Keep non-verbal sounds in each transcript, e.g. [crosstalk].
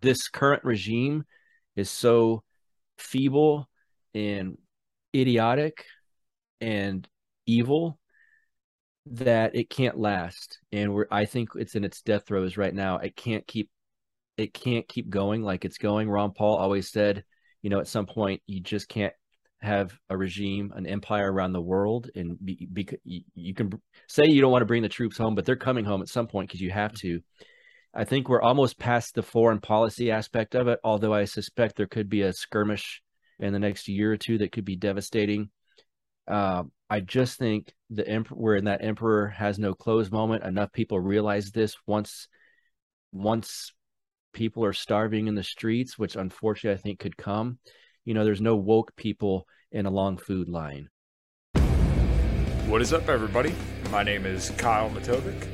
This current regime is so feeble and idiotic and evil that it can't last. And we're i think it's in its death throes right now. It can't keep it can't keep going like it's going. Ron paul always said you know at some point you just can't have a regime an empire around the world and be, be, you can say you don't want to bring the troops home but they're coming home at some point because you have to i think we're almost past the foreign policy aspect of it although i suspect there could be a skirmish in the next year or two that could be devastating uh, I just think the emperor we're in that emperor has no clothes moment. Enough people realize this once once people are starving in the streets, which unfortunately I think could come. You know, there's no woke people in a long food line. What is up, everybody? My name is Kyle Matovcik.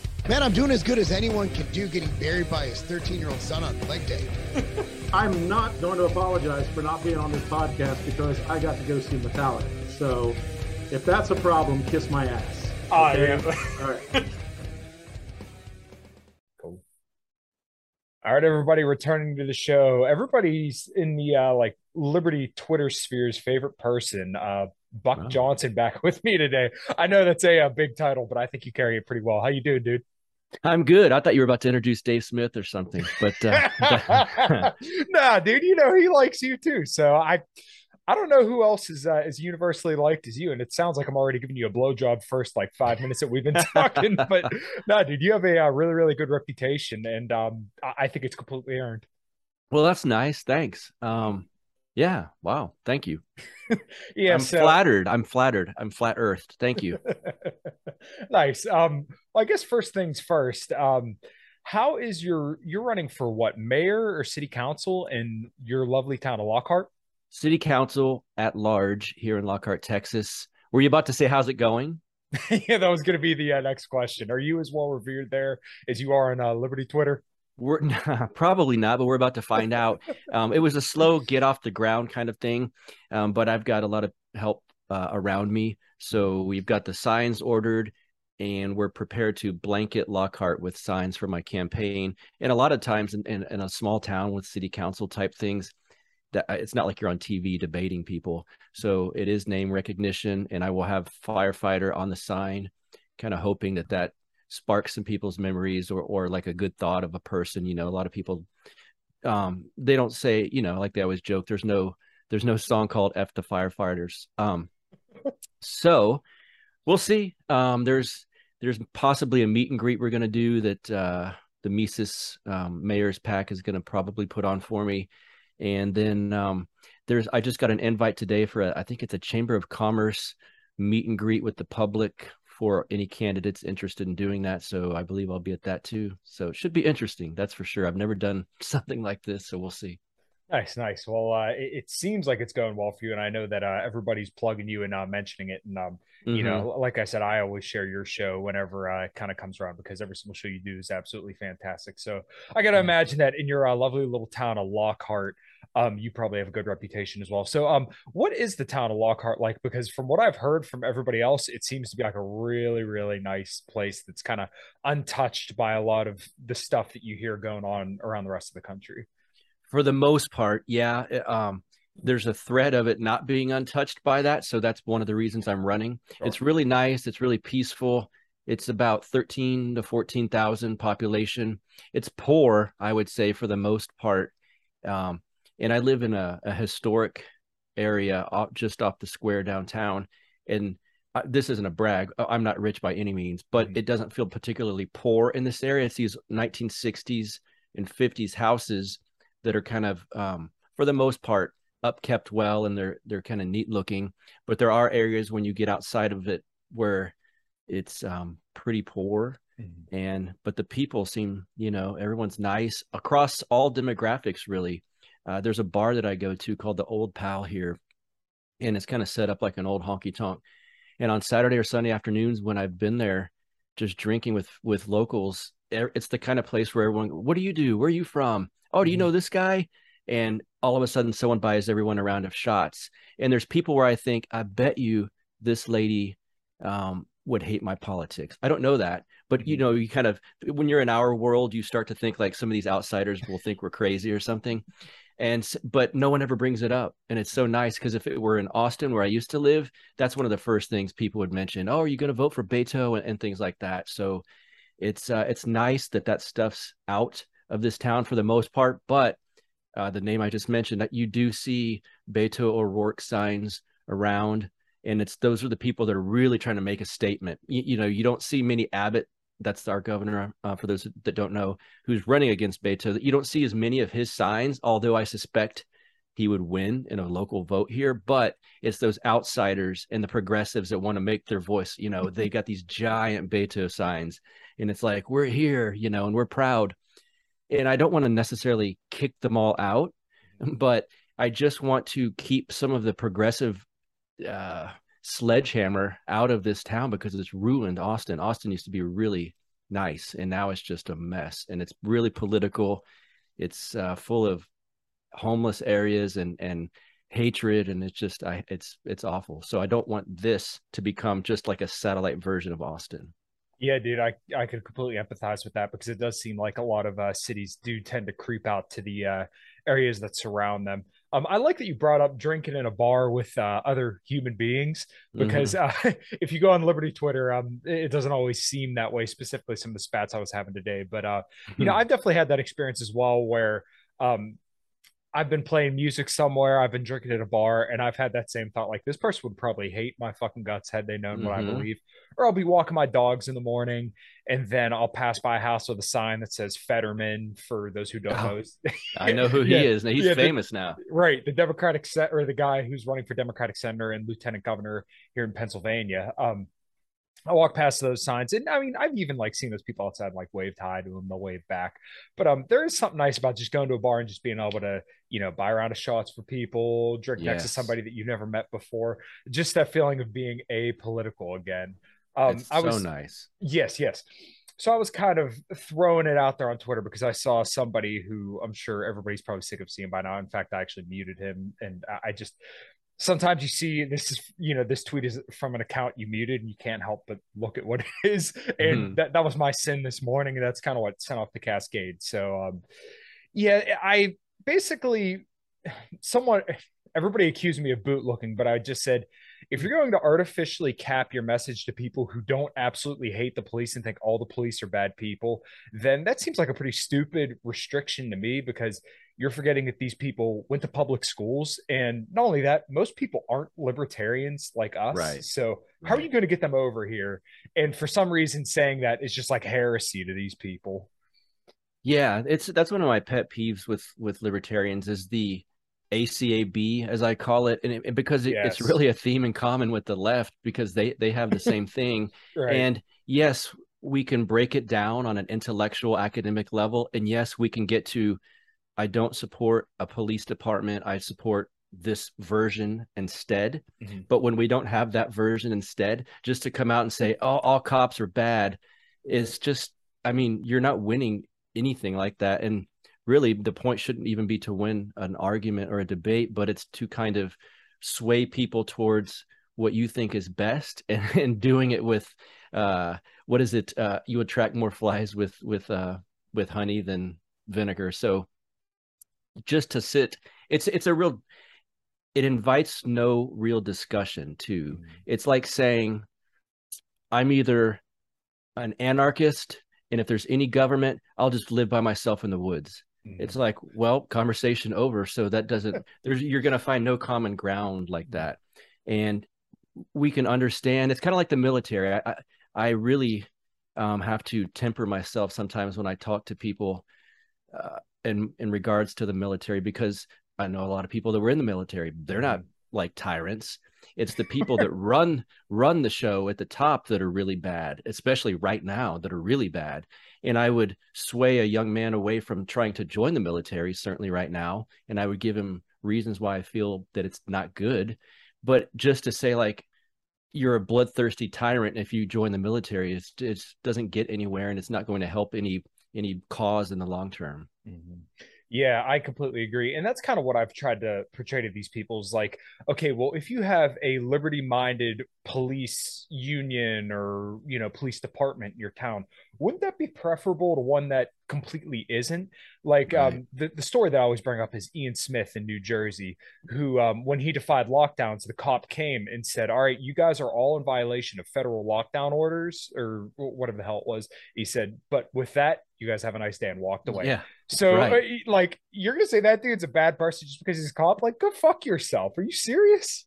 Man, I'm doing as good as anyone can do getting buried by his 13 year old son on leg day. [laughs] I'm not going to apologize for not being on this podcast because I got to go see Metallica. So if that's a problem, kiss my ass. Oh, okay? yeah. All right. [laughs] Cool. All right, everybody, returning to the show. Everybody's in the uh, like Liberty Twitter sphere's favorite person. Uh, Buck wow. Johnson back [laughs] with me today. I know that's a, a big title, but I think you carry it pretty well. How you doing, dude? I'm good. I thought you were about to introduce Dave Smith or something, but uh, [laughs] nah, dude. You know he likes you too, so I I don't know who else is uh, as universally liked as you, and it sounds like I'm already giving you a blowjob first like five minutes that we've been [laughs] talking. but no, dude, you have a, a, uh, really really good reputation, and um, I think it's completely earned. Well, that's nice. Thanks. Um, yeah. Wow. Thank you. [laughs] yeah. I'm so... flattered. I'm flattered. I'm flat earthed. Thank you. [laughs] nice. Um, well, I guess first things first. Um, how is your you're running for what mayor or city council in your lovely town of Lockhart? city council at large here in Lockhart, Texas. Were you about to say how's it going? [laughs] yeah, that was going to be the uh, next question. Are you as well revered there as you are on uh, Liberty Twitter? We're [laughs] probably not, but we're about to find out. Um, it was a [laughs] slow get off the ground kind of thing, um, but I've got a lot of help uh, around me. So we've got the signs ordered, and we're prepared to blanket Lockhart with signs for my campaign. And a lot of times in, in, in a small town with city council type things, that uh, it's not like you're on TV debating people. So it is name recognition, and I will have firefighter on the sign, kind of hoping that that sparks some people's memories or or like a good thought of a person. You know, a lot of people um they don't say you know like they always joke there's no there's no song called f the firefighters. Um so we'll see. Um there's there's possibly a meet and greet we're going to do that uh the mises um, mayor's pack is going to probably put on for me. And then um, there's I just got an invite today for a, I think it's a Chamber of Commerce meet and greet with the public for any candidates interested in doing that. So I believe I'll be at that too. So it should be interesting. That's for sure. I've never done [laughs] something like this, so we'll see. Nice, nice. Well, uh, it, it, seems like it's going well for you, and I know that uh, everybody's plugging you and uh, mentioning it. And um, mm-hmm. you know, like I said, I always share your show whenever uh, it kind of comes around because every single show you do is absolutely fantastic. So I got to imagine that in your uh, lovely little town of Lockhart, um, you probably have a good reputation as well. So, um, what is the town of Lockhart like? Because from what I've heard from everybody else, it seems to be like a really, really nice place that's kind of untouched by a lot of the stuff that you hear going on around the rest of the country. For the most part, yeah. Um, there's a thread of it not being untouched by that, so that's one of the reasons I'm running. Sure. It's really nice. It's really peaceful. It's about 13 to 14,000 population. It's poor, I would say, for the most part. Um, and I live in a, a historic area off, just off the square downtown, and I, this isn't a brag. I'm not rich by any means, but mm-hmm. it doesn't feel particularly poor in this area. It's these 1960s and 50s houses that are kind of, um, for the most part, upkept well and they're they're kind of neat looking. But there are areas when you get outside of it where it's um, pretty poor. Mm-hmm. And but the people seem, you know, everyone's nice across all demographics. Really, uh, there's a bar that I go to called the Old Pal here, and it's kind of set up like an old honky tonk. And on Saturday or Sunday afternoons, when I've been there, just drinking with with locals, it's the kind of place where everyone, what do you do? Where are you from? Oh, do you mm-hmm. know this guy? And all of a sudden, someone buys everyone a round of shots. And there's people where I think, I bet you this lady um, would hate my politics. I don't know that, but you mm-hmm. know, you kind of when you're in our world, you start to think like some of these outsiders will think we're crazy or something. And but no one ever brings it up, and it's so nice because if it were in Austin where I used to live, that's one of the first things people would mention. Oh, are you going to vote for Beto and, and, things like that? So it's uh, it's nice that that stuff's out of this town for the most part, but uh, the name I just mentioned that you do see Beto O'Rourke signs around and it's those are the people that are really trying to make a statement. You, you know, you don't see many Abbott. That's our governor. Uh, for those that don't know, who's running against Beto. You don't see as many of his signs, although I suspect he would win in a local vote here. But it's those outsiders and the progressives that want to make their voice. You know, they got these giant Beto signs, and it's like we're here, you know, and we're proud. And I don't want to necessarily kick them all out, but I just want to keep some of the progressive uh, sledgehammer out of this town because it's ruined Austin. Austin used to be really nice, and now it's just a mess, and it's really political. It's uh, full of homeless areas and and hatred, and it's just I it's it's awful. So I don't want this to become just like a satellite version of Austin. Yeah, dude, I I could completely empathize with that because it does seem like a lot of uh, cities do tend to creep out to the uh, areas that surround them. Um, I like that you brought up drinking in a bar with uh, other human beings because mm-hmm. [laughs] uh, if you go on Liberty Twitter, um, it doesn't always seem that way. Specifically, some of the spats I was having today, but uh, you know, hmm. I've definitely had that experience as well, where um, I've been playing music somewhere, I've been drinking at a bar, and I've had that same thought like this person would probably hate my fucking guts had they known mm-hmm. what I mm-hmm. believe. Or I'll be walking my dogs in the morning and then I'll pass by a house with a sign that says Fetterman for those who don't oh, know. [laughs] I know who he yeah, is. He's yeah, famous the, now. Right. The Democratic set or the guy who's running for Democratic senator and lieutenant governor here in Pennsylvania. Um, I walk past those signs, and I mean, I've even like seen those people outside like waved hi to them, they'll wave back. But um, there is something nice about just going to a bar and just being able to, you know, buy a round of shots for people, drink yes. next to somebody that you've never met before. Just that feeling of being apolitical again. Um, it's I was so nice. Yes, yes. So I was kind of throwing it out there on Twitter because I saw somebody who I'm sure everybody's probably sick of seeing by now. In fact, I actually muted him, and I just sometimes you see this is you know this tweet is from an account you muted and you can't help but look at what [laughs] it is and mm-hmm. that, that was my sin this morning and that's kind of what sent off the cascade so um yeah i basically somewhat everybody accused me of bootlicking but i just said if you're going to artificially cap your message to people who don't absolutely hate the police and think all the police are bad people then that seems like a pretty stupid restriction to me because you're forgetting that these people went to public schools and not only that most people aren't libertarians like us. Right. So how are you going to get them over here? And for some reason saying that is just like heresy to these people. Yeah it's that's one of my pet peeves with with libertarians is the acab as i call it and it, because it, yes. it's really a theme in common with the left because they they have the [laughs] same thing. Right. and yes we can break it down on an intellectual academic level and yes we can get to I don't support a police department. I support this version instead. Mm-hmm. But when we don't have that version instead, just to come out and say, oh, all cops are bad is just, I mean, you're not winning anything like that. And really, the point shouldn't even be to win an argument or a debate, but it's to kind of sway people towards what you think is best [laughs] and, and doing it with, uh, what is it? Uh, you attract more flies with, with, uh, with honey than vinegar. So just to sit it's it's a real it invites no real discussion too mm-hmm. it's like saying i'm either an anarchist and if there's any government i'll just live by myself in the woods Mm-hmm. It's like, well, conversation over. So that doesn't, [laughs] there's, you're going to find no common ground like mm-hmm. that. And we can understand, it's kind of like the military. I, I, I really um, have to temper myself sometimes when I talk to people uh, in, in regards to the military, because I know a lot of people that were in the military. They're not like tyrants. It's the people that [laughs] run run the show at the top that are really bad, especially right now that are really bad. And I would sway a young man away from trying to join the military, certainly right now, and I would give him reasons why I feel that it's not good. But just to say like you're a bloodthirsty tyrant if you join the military, it's, it doesn't get anywhere and it's not going to help any any cause in the long term. Mm-hmm. Yeah, I completely agree. And that's kind of what I've tried to portray to these people is like, okay, well, if you have a liberty minded police union or, you know, police department in your town, wouldn't that be preferable to one that completely isn't? Like right. um, the, the story that I always bring up is Ian Smith in New Jersey, who, um, when he defied lockdowns, the cop came and said, All right, you guys are all in violation of federal lockdown orders or whatever the hell it was. He said, But with that, you guys have a nice day and walked away. Yeah. So, right. uh, like, you're gonna say that dude's a bad person just because he's a cop? Like, go fuck yourself. Are you serious?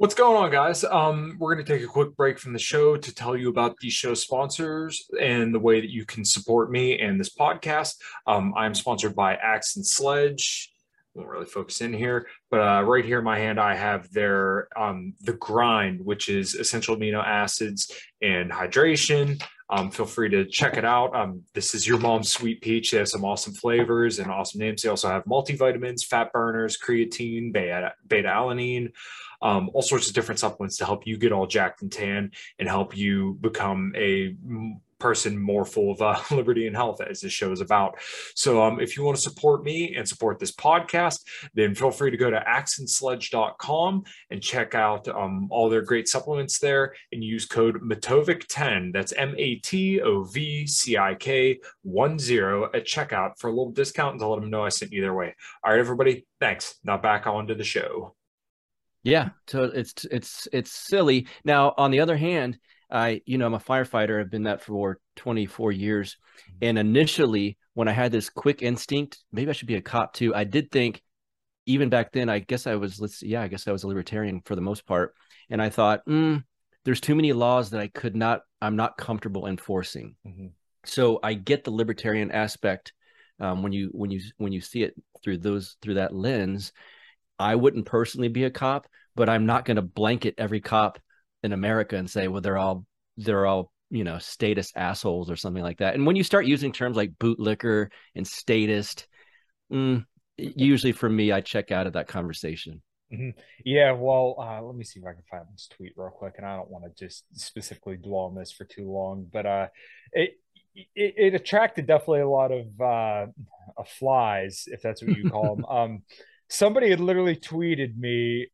What's going on, guys? Um, we're going to take a quick break from the show to tell you about these show sponsors and the way that you can support me and this podcast. Um, I'm sponsored by Axe and Sledge. Won't really focus in here, but uh, right here in my hand, I have their um, the grind, which is essential amino acids and hydration. Um, feel free to check it out. Um, this is your mom's sweet peach. They have some awesome flavors and awesome names. They also have multivitamins, fat burners, creatine, beta, beta alanine, um, all sorts of different supplements to help you get all jacked and tan and help you become a person more full of uh, [laughs] liberty and health as this show is about. So um, if you want to support me and support this podcast, then feel free to go to axeandsledge.com and check out um, all their great supplements there and use code MATOVCIK10. That's M-A-T-O-V-C-I-K 10 at checkout for a little discount and to let them know I sent you their way. All right, everybody. Thanks. Now back on to the show. Yeah, so it's it's it's silly. Now, on the other hand, I, you know, I'm a firefighter. I've been that for 24 years. Mm-hmm. And initially, when I had this quick instinct, maybe I should be a cop too. I did think, even back then, I guess I was, let's, yeah, I guess I was a libertarian for the most part. And I thought, mm, there's too many laws that I could not, I'm not comfortable enforcing. Mm-hmm. So I get the libertarian aspect um, when you when you when you see it through those through that lens. I wouldn't personally be a cop, but I'm not going to blanket every cop in America and say, well, they're all they're all you know statist assholes or something like that. And when you start using terms like bootlicker and statist, mm, usually for me, I check out of that conversation. Mm-hmm. Yeah, well, uh, let me see if I can find this tweet real quick, and I don't want to just specifically dwell on this for too long, but uh, it, it, it attracted definitely a lot of uh, flies, if that's what you call them. [laughs] Um, somebody had literally tweeted me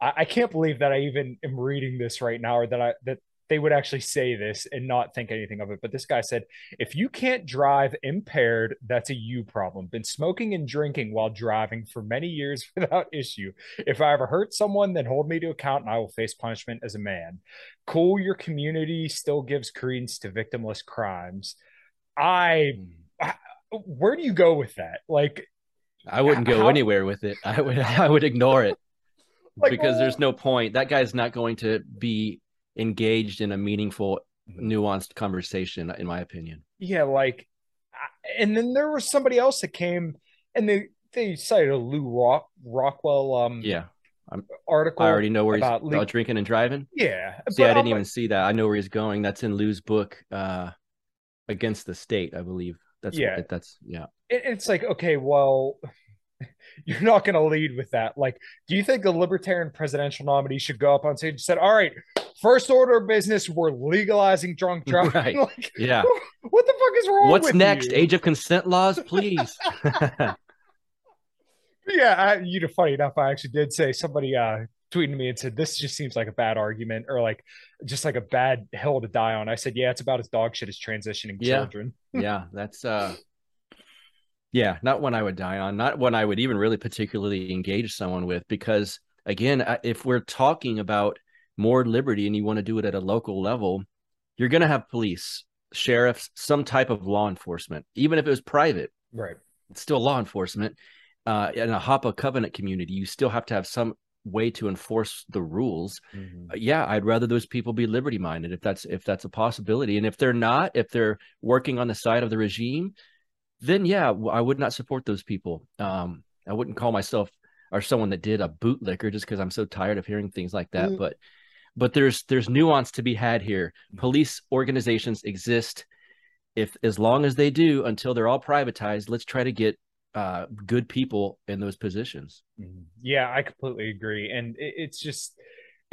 I, I can't believe that I even am reading this right now, or that I that they would actually say this and not think anything of it. But this guy said, if you can't drive impaired, that's a you problem. Been smoking and drinking while driving for many years [laughs] without issue. If I ever hurt someone, then hold me to account and I will face punishment as a man. Cool, your community still gives credence to victimless crimes. I, hmm. where do you go with that? Like, I wouldn't go how, anywhere with it. I would, [laughs] I would ignore it like, because there's no point. That guy's not going to be engaged in a meaningful, mm-hmm. nuanced conversation, in my opinion. Yeah, like, and then there was somebody else that came and they they cited a Lew Rock Rockwell. Um, yeah. I'm, article. I already know where he's about, about drinking and driving. Yeah. See, I didn't I'm even like, see that. I know where he's going. That's in Lew's book, uh, against the state, I believe. That's yeah. What, that's yeah. It's like okay, well, [laughs] you're not going to lead with that. Like, do you think the libertarian presidential nominee should go up on stage and said, "All right, first order of business, we're legalizing drunk [laughs] driving"? Right. [laughs] Like, yeah. What the fuck is wrong? What's next? You? Age of consent laws, please. yeah, I, you know, funny enough, I actually did say somebody uh tweeted me and said this just seems like a bad argument or like just like a bad hill to die on. I said, yeah, it's about as dog shit as transitioning yeah. children. yeah, that's uh yeah, not one I would die on, not one I would even really particularly engage someone with, because again, if we're talking about more liberty and you want to do it at a local level, you're going to have police, sheriffs, some type of law enforcement, even if it was private. Right. It's still law enforcement. Uh, in a Hoppian covenant community, you still have to have some way to enforce the rules. Mhm. Uh, yeah, I'd rather those people be liberty minded if that's if that's a possibility. And if they're not, if they're working on the side of the regime, then yeah, I would not support those people. Um, I wouldn't call myself or someone that did a bootlicker just because I'm so tired of hearing things like that. Mm. But but there's there's nuance to be had here. Police organizations exist. If as long as they do until they're all privatized, let's try to get uh, good people in those positions. Mhm. Yeah, I completely agree. And it, it's just,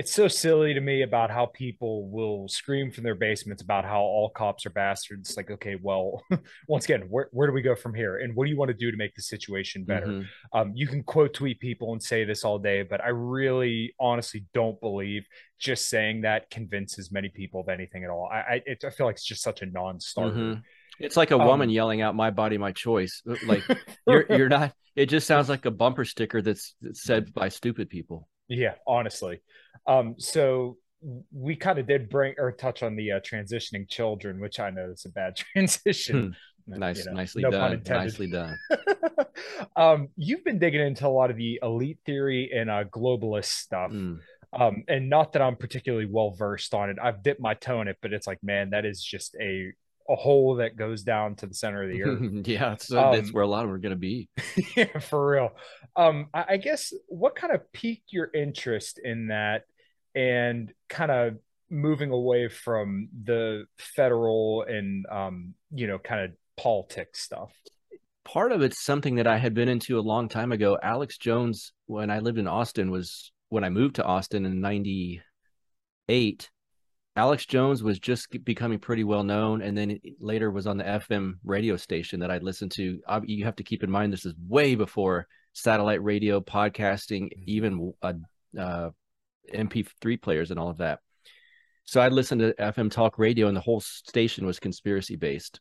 it's so silly to me about how people will scream from their basements about how all cops are bastards. Like, okay, well, [laughs] once again, where, where do we go from here? And what do you want to do to make the situation better? Mhm. Um, you can quote tweet people and say this all day, but I really honestly don't believe just saying that convinces many people of anything at all. I, I, it, I feel like it's just such a non starter. Mhm. It's like a woman Um, yelling out "My body, my choice." Uh, Like you're [laughs] you're not. It just sounds like a bumper sticker that's, that's said by stupid people. Yeah, honestly. Um, so we kind of did bring or touch on the uh, transitioning children, which I know is a bad [laughs] transition. Nice, You know, nicely no pun done. Nicely done. [laughs] um, you've been digging into a lot of the elite theory and uh, globalist stuff. Mm. Um, and not that I'm particularly well versed on it. I've dipped my toe in it, but it's like, man, that is just a a hole that goes down to the center of the earth. [laughs] yeah, that's, that's Um, where a lot of them are going to be. [laughs] yeah, for real. Um, I, I guess what kind of piqued your interest in that and kind of moving away from the federal and um, you know, kind of politics stuff. Part of it's something that I had been into a long time ago. Alex Jones, when I lived in Austin, was when I moved to Austin in '98. Alex Jones was just becoming pretty well known, and then later was on the FM radio station that I listened to. You have to keep in mind this is way before satellite radio, podcasting, even uh, uh, MP3 players, and all of that. So I listened to FM talk radio, and the whole station was conspiracy based,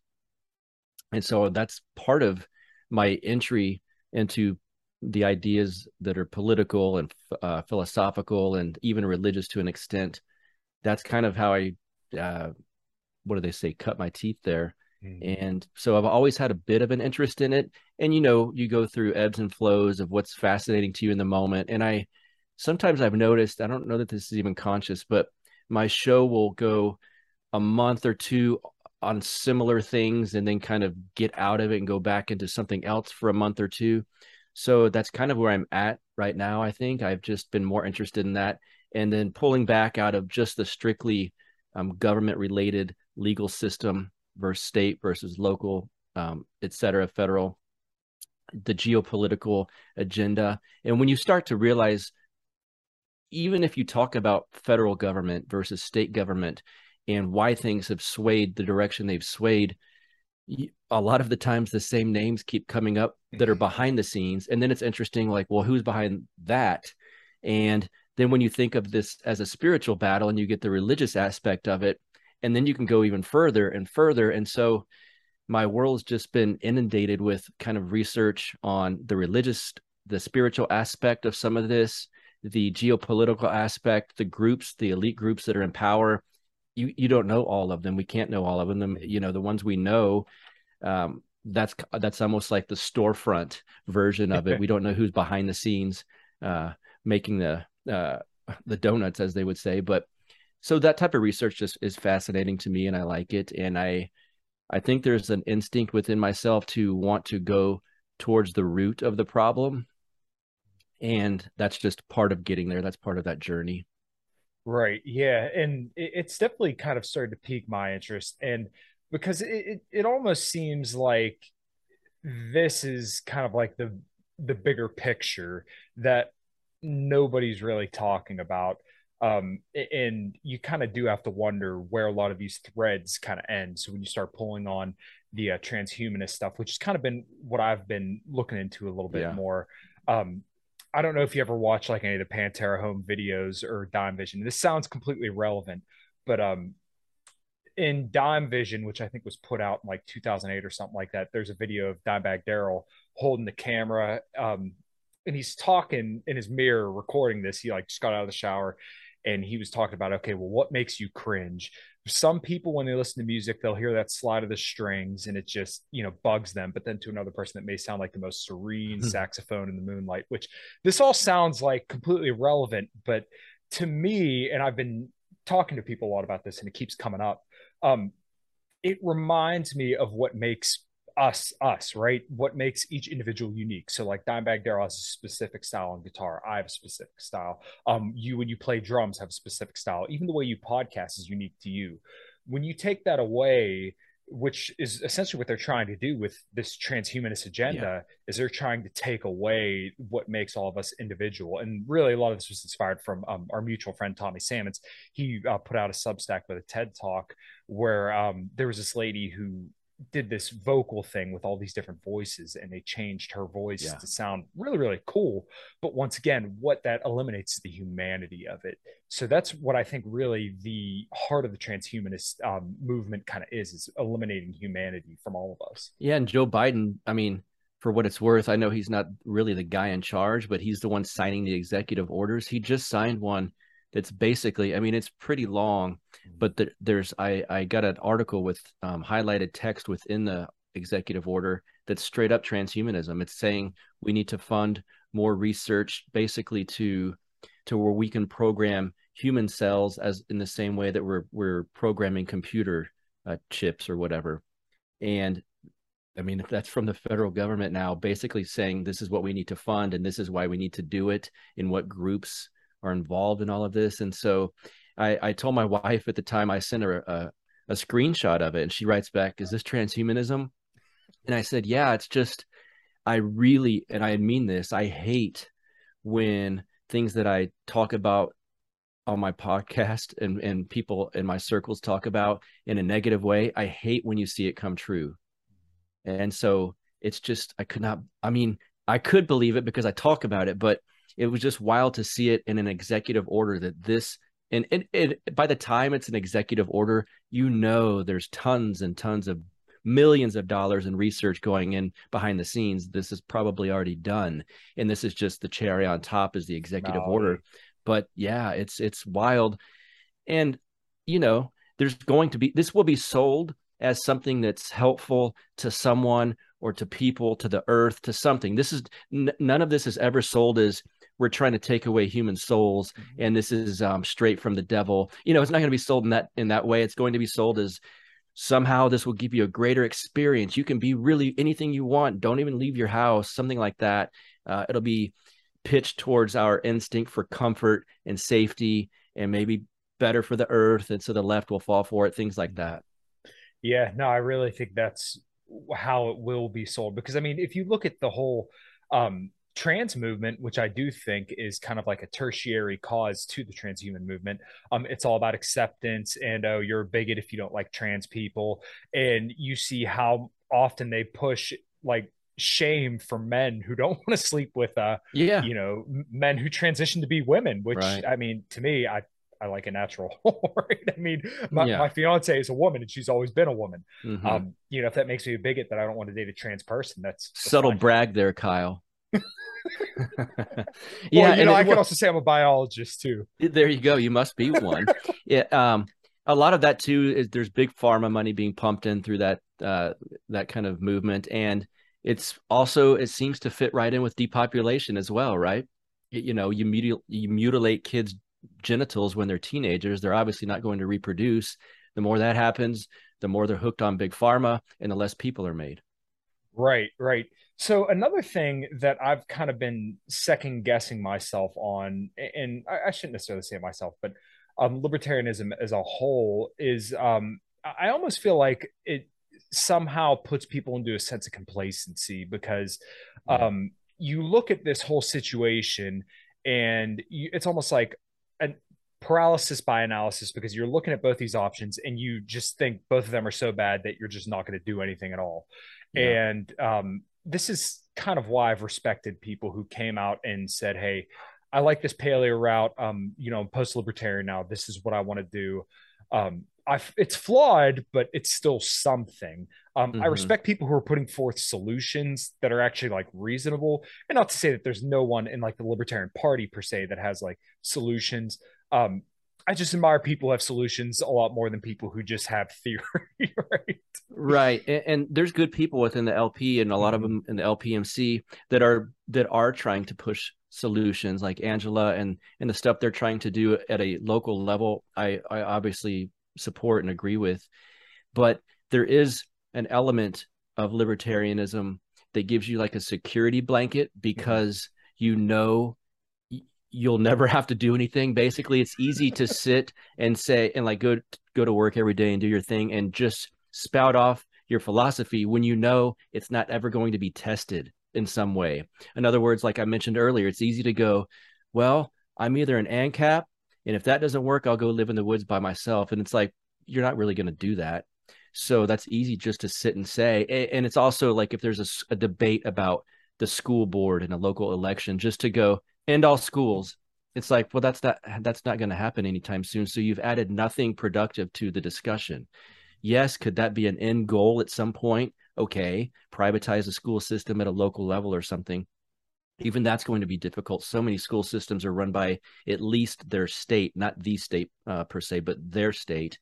and so that's part of my entry into the ideas that are political and uh, philosophical and even religious to an extent that's kind of how I, uh, what do they say, cut my teeth there. And so I've always had a bit of an interest in it. And, you know, you go through ebbs and flows of what's fascinating to you in the moment. And I, sometimes I've noticed, I don't know that this is even conscious, but my show will go a month or two on similar things and then kind of get out of it and go back into something else for a month or two. So that's kind of where I'm at right now. I think I've just been more interested in that and then pulling back out of just the strictly um, government related legal system versus state versus local, um, et cetera, federal, the geopolitical agenda. And when you start to realize, even if you talk about federal government versus state government and why things have swayed the direction they've swayed, a lot of the times the same names keep coming up that are behind the scenes. And then it's interesting, like, well, who's behind that? And then when you think of this as a spiritual battle and you get the religious aspect of it, and then you can go even further and further. And so my world's just been inundated with kind of research on the religious, the spiritual aspect of some of this, the geopolitical aspect, the groups, the elite groups that are in power. You you don't know all of them. We can't know all of them. You know, the ones we know, um, that's that's almost like the storefront version of it. [laughs] we don't know who's behind the scenes uh, making the uh, the donuts, as they would say. But so that type of research just is fascinating to me, and I like it. And I I think there's an instinct within myself to want to go towards the root of the problem, and that's just part of getting there. That's part of that journey. Right. Yeah. And it, it's definitely kind of started to pique my interest. And because it, it, it almost seems like this is kind of like the the bigger picture that nobody's really talking about. Um, and you kind of do have to wonder where a lot of these threads kind of end. So when you start pulling on the uh, transhumanist stuff, which has kind of been what I've been looking into a little bit Yeah. more. Um, I don't know if you ever watch like any of the Pantera home videos or Dime Vision. This sounds completely relevant, but um, in Dime Vision, which I think was put out in like 2008 or something like that, there's a video of Dimebag Darrell holding the camera, um, and he's talking in his mirror, recording this. He like just got out of the shower, and he was talking about, okay, well, what makes you cringe? some people when they listen to music they'll hear that slide of the strings and it just you know bugs them but then to another person that may sound like the most serene saxophone in the moonlight which this all sounds like completely irrelevant but to me and i've been talking to people a lot about this and it keeps coming up um, it reminds me of what makes us us right? What makes each individual unique? So like dimebag darrell has a specific style on guitar. I have a specific style. Um you when you play drums have a specific style. Even the way you podcast is unique to you. When you take that away which is essentially what they're trying to do with this transhumanist agenda yeah. is they're trying to take away what makes all of us individual. And really a lot of this was inspired from um, our mutual friend tommy sammons. He uh, put out a substack with a ted talk where um, there was this lady who did this vocal thing with all these different voices and they changed her voice yeah. to sound really really cool. But once again what that eliminates is the humanity of it. So that's what i think really the heart of the transhumanist um, movement kind of is is eliminating humanity from all of us. Yeah and joe biden i mean for what it's worth i know he's not really the guy in charge but he's the one signing the executive orders. He just signed one that's basically i mean it's pretty long mm-hmm. but the, there's i i got an article with um, highlighted text within the executive order that's straight up transhumanism it's saying we need to fund more research basically to to where we can program human cells as in the same way that we're we're programming computer uh, chips or whatever and I mean, if that's from the federal government now, basically saying this is what we need to fund and this is why we need to do it in what groups are involved in all of this. And so I, I told my [laughs] wife at the time, I sent her a, a screenshot of it, and she writes back, Is this transhumanism? And I said, Yeah, it's just, I really, and I mean this, I hate when things that I talk about on my podcast and, and people in my circles talk about in a negative way. I hate when you see it come true. And so it's just, I could not, I mean, I could believe it because I talk about it, but it was just wild to see it in an executive order that this and it, it, by the time it's an executive order you know there's tons and tons of millions of dollars in research going in behind the scenes. This is probably already done and this is just the cherry on top is the executive no. order. But yeah it's it's wild. And you know there's going to be this will be sold as something that's helpful to someone or to people to the earth to something. This is n- none of this is ever sold as we're trying to take away human souls mm-hmm. and this is um, straight from the devil. You know it's not going to be sold in that in that way. It's going to be sold as somehow this will give you a greater experience. You can be really anything you want. Don't even leave your house something like that. Uh, it'll be pitched towards our instinct for comfort and safety and maybe better for the earth and so the left will fall for it things like that. Yeah no i really think that's how it will be sold. Because i mean if you look at the whole um trans movement, which I do think is kind of like a tertiary cause to the transhuman movement. Um, it's all about acceptance and oh, you're a bigot if you don't like trans people, and you see how often they push like shame for men who don't [laughs] want to sleep with uh yeah you know men who transition to be women which right. i mean to me i I like a natural, [laughs] right? I mean, my, yeah. my fiance is a woman and she's always been a woman. Mm-hmm. Um, you know, if that makes me a bigot that I don't want to date a trans person, that's, that's subtle brag there, Kyle. [laughs] yeah, well, you know, I can also say I'm a biologist too. There you go. You must be one. [laughs] yeah. Um, a lot of that too is there's big pharma money being pumped in through that uh, that kind of movement, and it's also it seems to fit right in with depopulation as well, right? You know, you mutil- you mutilate kids' genitals when they're teenagers; they're obviously not going to reproduce. The more that happens, the more they're hooked on big pharma, and the less people are made. Right, right. So another thing that I've kind of been second guessing myself on, and I, shouldn't necessarily say it myself, but um, libertarianism as a whole is, um, I almost feel like it somehow puts people into a sense of complacency because um, you look at this whole situation and you, it's almost like a paralysis by analysis because you're looking at both these options and you just think both of them are so bad that you're just not going to do anything at all. Yeah. And um, this is kind of why I've respected people who came out and said, "Hey, I like this paleo route. Um, you know, I'm post libertarian now. This is what I want to do." Um, I, it's flawed, but it's still something. Um, mm-hmm. I respect people who are putting forth solutions that are actually like reasonable, and not to say that there's no one in like the Libertarian Party per se that has like solutions. Um, I just admire people who have solutions a lot more than people who just have theory, [laughs] right? Right, and, and, there's good people within the LP, and a lot of mm-hmm. them in the LPMC that are that are trying to push solutions, like Angela and and the stuff they're trying to do at a local level. I I obviously support and agree with, but there is an element of libertarianism that gives you like a security blanket mm-hmm. because you know you'll never have to do anything. Basically it's easy to [laughs] sit and say and like go go to work every day and do your thing and just spout off your philosophy when you know it's not ever going to be tested in some way. In other words like i mentioned earlier it's easy to go well i'm either an ancap and if that doesn't work i'll go live in the woods by myself. And it's like you're not really going to do that. So that's easy just to sit and say. And it's also like if there's a, a debate about the school board in a local election just to go end all schools. It's like well that's not that's not going to happen anytime soon. So you've added nothing productive to the discussion. Yes could that be an end goal at some point? Okay privatize the school system at a local level or something. Even that's going to be difficult. So many school systems are run by at least their state not the state uh, per se but their state.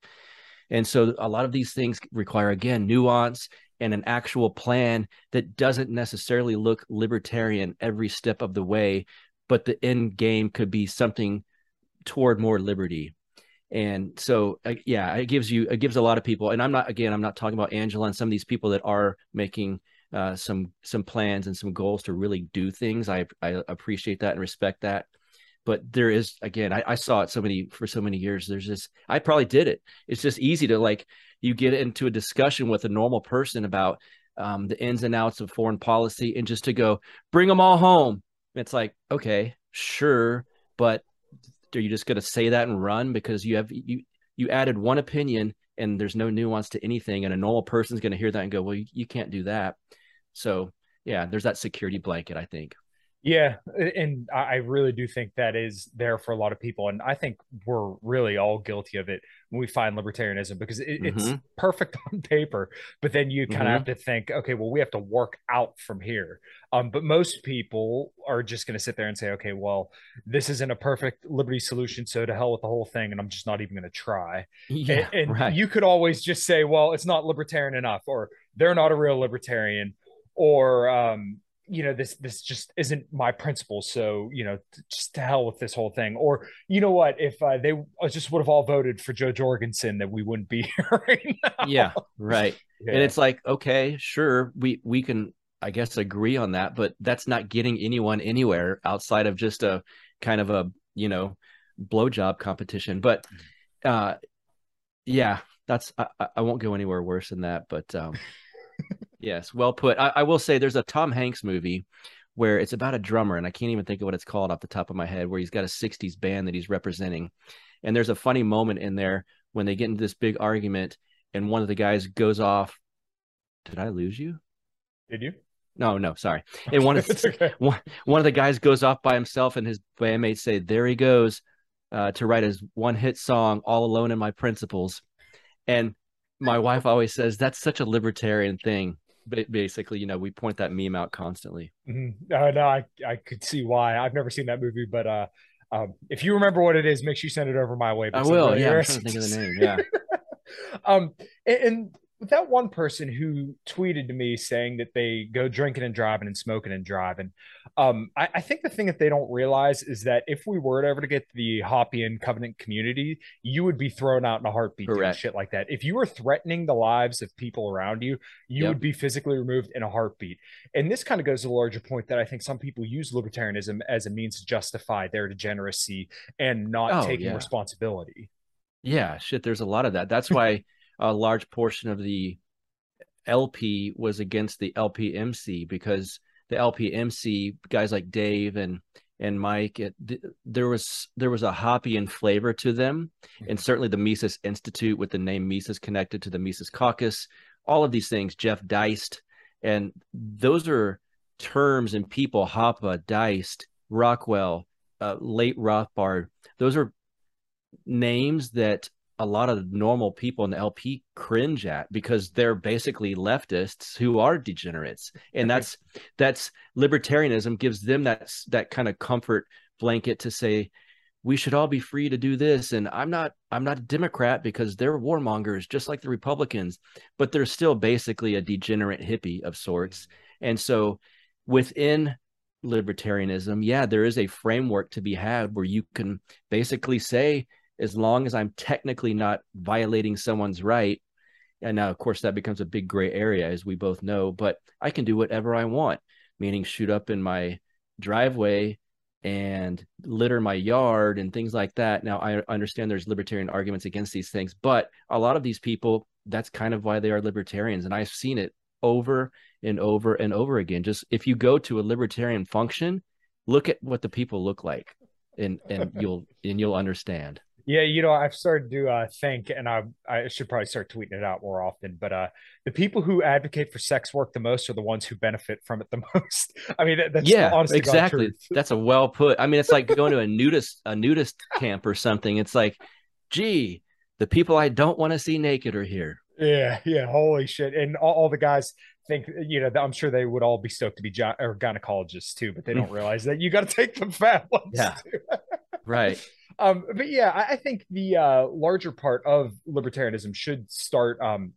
And so a lot of these things require again nuance and an actual plan that doesn't necessarily look libertarian every step of the way but the end game could be something toward more liberty. And so uh, yeah it gives you it gives a lot of people and i'm not again i'm not talking about angela and some of these people that are making uh, some some plans and some goals to really do things. I i appreciate that and respect that. But there is again I, I saw it so many for so many years. There's this i probably did it. It's just easy to like you get into a discussion with a normal person about um, the ins and outs of foreign policy and just to go bring them all home it's like, okay, sure, but are you just going to say that and run because you have you you added one opinion and there's no nuance to anything, and a normal person's going to hear that and go, well, you, you can't do that. So yeah, there's that security blanket, I think. Yeah, and I really do think that is there for a lot of people, and I think we're really all guilty of it when we find libertarianism because it, mm-hmm. it's perfect [laughs] on paper, but then you kind of mm-hmm. have to think, okay, well, we have to work out from here. Um, but most people are just going to sit there and say, okay, well, this isn't a perfect liberty solution, so to hell with the whole thing, and I'm just not even going to try. Yeah, and, and right. you could always just say, well, it's not libertarian enough, or they're not a real libertarian, or um, you know this this just isn't my principle. So you know just to hell with this whole thing. Or you know what? If uh, they just would have all voted for Jo Jorgensen that we wouldn't be [laughs] here right now. yeah right. Yeah. and it's like okay sure we we can i guess agree on that but that's not getting anyone anywhere outside of just a kind of a you know blowjob competition. But uh yeah that's I, I won't go anywhere worse than that but um Yes, well put. I, I, will say there's a Tom Hanks movie where it's about a drummer, and I can't even think of what it's called off the top of my head, where he's got a 60s band that he's representing. And there's a funny moment in there when they get into this big argument, and one of the guys goes off. Did I lose you? Did you? No, no, sorry. [laughs] And one of okay. [laughs] one, one of the guys goes off by himself, and his bandmates say, "There he goes uh, to write his one hit song, All Alone in My Principles." And my wife always says that's such a libertarian thing basically, you know, we point that meme out constantly. Mm-hmm. Uh, no, I, I could see why. I've never seen that movie, but uh, um, if you remember what it is, make sure you send it over my way. I will. Yeah, I'm trying to think of the name. Yeah. [laughs] um, and, and that one person who tweeted to me saying that they go drinking and driving and smoking and driving. Um, I, I, think the thing that they don't realize is that if we were ever to get the Hoppian Covenant community, you would be thrown out in a heartbeat doing shit like that. If you were threatening the lives of people around you, you yep. would be physically removed in a heartbeat. And this kind of goes to the larger point that I think some people use libertarianism as a means to justify their degeneracy and not oh, taking yeah. responsibility. Yeah, shit. There's a lot of that. That's why a large portion of the LP was against the LPMC because the LPMC guys like Dave and and Mike, it, th- there was there was a Hoppian flavor to them, mm-hmm. and certainly the Mises Institute with the name Mises connected to the Mises Caucus, all of these things, Jeff Deist, and those are terms and people, Hoppe, Deist, Rockwell, uh, late Rothbard. Those are names that a lot of normal people in the LP cringe at because they're basically leftists who are degenerates, and that's that's libertarianism gives them that that kind of comfort blanket to say, we should all be free to do this. And i'm not i'm not a democrat because they're warmongers just like the republicans but they're still basically a degenerate hippie of sorts. And so within libertarianism yeah there is a framework to be had where you can basically say as long as i'm technically not violating someone's right and now of course that becomes a big gray area as we both know but i can do whatever i want meaning shoot up in my driveway and litter my yard and things like that. Now, I understand there's libertarian arguments against these things, but a lot of these people, that's kind of why they are libertarians. And I've seen it over and over and over again. Just if you go to a libertarian function, look at what the people look like and, and [laughs] you'll, and you'll understand. Yeah, you know, I've started to uh, think, and I I should probably start tweeting it out more often. But uh, the people who advocate for sex work the most are the ones who benefit from it the [laughs] most. I mean, that's yeah, exactly. [laughs] That's a well put. I mean, it's like going to a nudist a nudist camp or something. It's like, gee, the people I don't want to see naked are here. Yeah, yeah, holy shit! And all, all the guys think, you know, I'm sure they would all be stoked to be gi- or gynecologists too, but they don't [laughs] realize that you got to take the fat ones. Yeah, right. Um, but yeah, I, I think the uh, larger part of libertarianism should start. Um,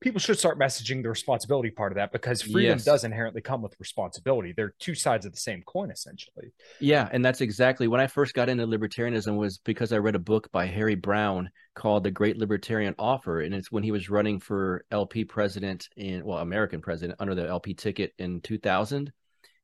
people should start messaging the responsibility part of that because freedom yes. does inherently come with responsibility. They're two sides of the same coin, essentially. Yeah, and that's exactly when I first got into libertarianism was because I read a book by Harry Browne called The Great Libertarian Offer, and it's when he was running for LP president in well, American president under the LP ticket in 2000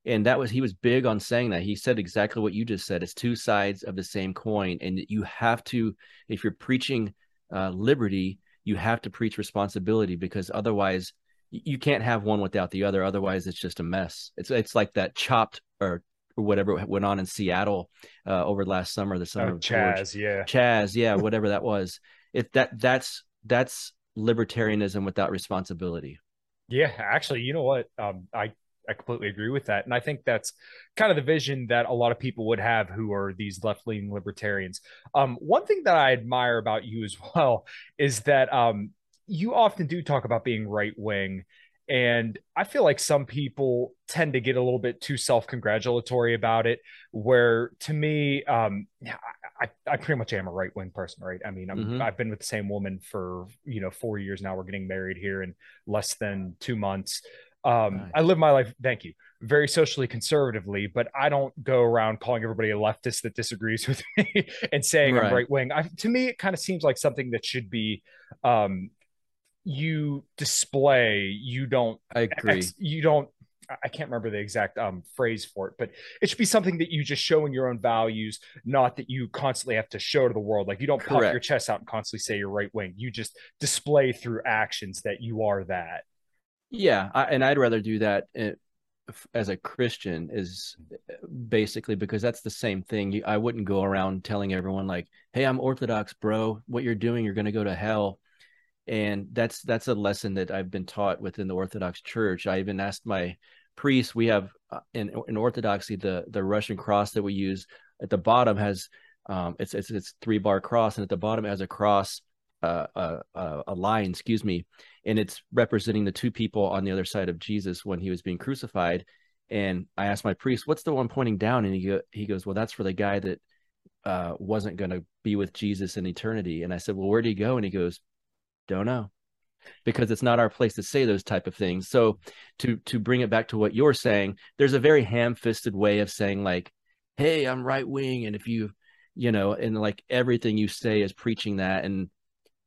and that was he was big on saying that. He said exactly what you just said it's two sides of the same coin and you have to if you're preaching uh, liberty you have to preach responsibility because otherwise you can't have one without the other. Otherwise it's just a mess. It's it's like that chopped or whatever went on in Seattle uh, over last summer the summer oh, of Chaz yeah. Chaz yeah [laughs] whatever that was. If that that's that's libertarianism without responsibility. Yeah actually you know what? Um, I I completely agree with that. And I think that's kind of the vision that a lot of people would have who are these left leaning libertarians. Um, one thing that I admire about you as [laughs] well is that um, you often do talk about being right wing. And I feel like some people tend to get a little bit too self congratulatory about it. Where to me, um, I, I pretty much am a right wing person, right? I mean, i have mm-hmm. been with the same woman for, you know, four years now. We're getting married here in less than two months. Um, nice. I live my life, thank you, very socially conservatively, but I don't go around calling everybody a leftist that disagrees [laughs] with me and saying right. I'm right wing. To me, it kind of seems like something that should be um, you display. You don't. I agree. Ex, you don't. I can't remember the exact um, phrase for it, but it should be something that you just show in your own values, not that you constantly have to show to the world. Like you don't Correct. puff your chest out and constantly say you're right wing. You just display through actions that you are that. Yeah, I, and I'd rather do that eh, as a Christian is eh, basically because that's the same thing. I wouldn't go around telling everyone like, "Hey, I'm Orthodox, bro. What you're doing, you're going to go to hell." And that's that's a lesson that I've been taught within the Orthodox Church. I even asked my priest. We have uh, in in Orthodoxy the the Russian cross that we use at the bottom has um, it's it's it's three bar cross, and at the bottom it has a cross uh, uh, uh, a line, excuse me, and it's representing the two people on the other side of Jesus when he was being crucified. And I asked my priest, "What's the one pointing down?" And he go, he goes, "Well, that's for the guy that uh, wasn't going to be with Jesus in eternity." And I said, "Well, where did he go?" And he goes, "Don't know." because it's not our place to say those type of things so to to bring it back to what you're saying there's a very ham-fisted way of saying like hey i'm right wing and if you you know and like everything you say is preaching that and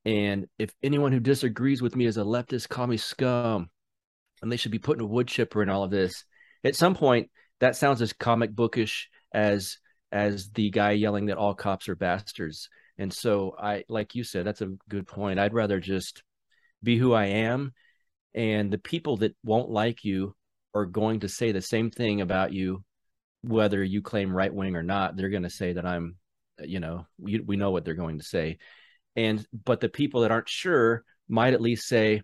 and if anyone who disagrees with me is a leftist, call me scum. And they should be put in a wood chipper and all of this. At some point, that sounds as comic bookish as as the guy yelling that all cops are bastards. And so I like you said, that's a good point. I'd rather just be who I am. And the people that won't like you are going to say the same thing about you, whether you claim right wing or not. They're going to say that I'm, you know, we, we know what they're going to say and but the people that aren't sure might at least say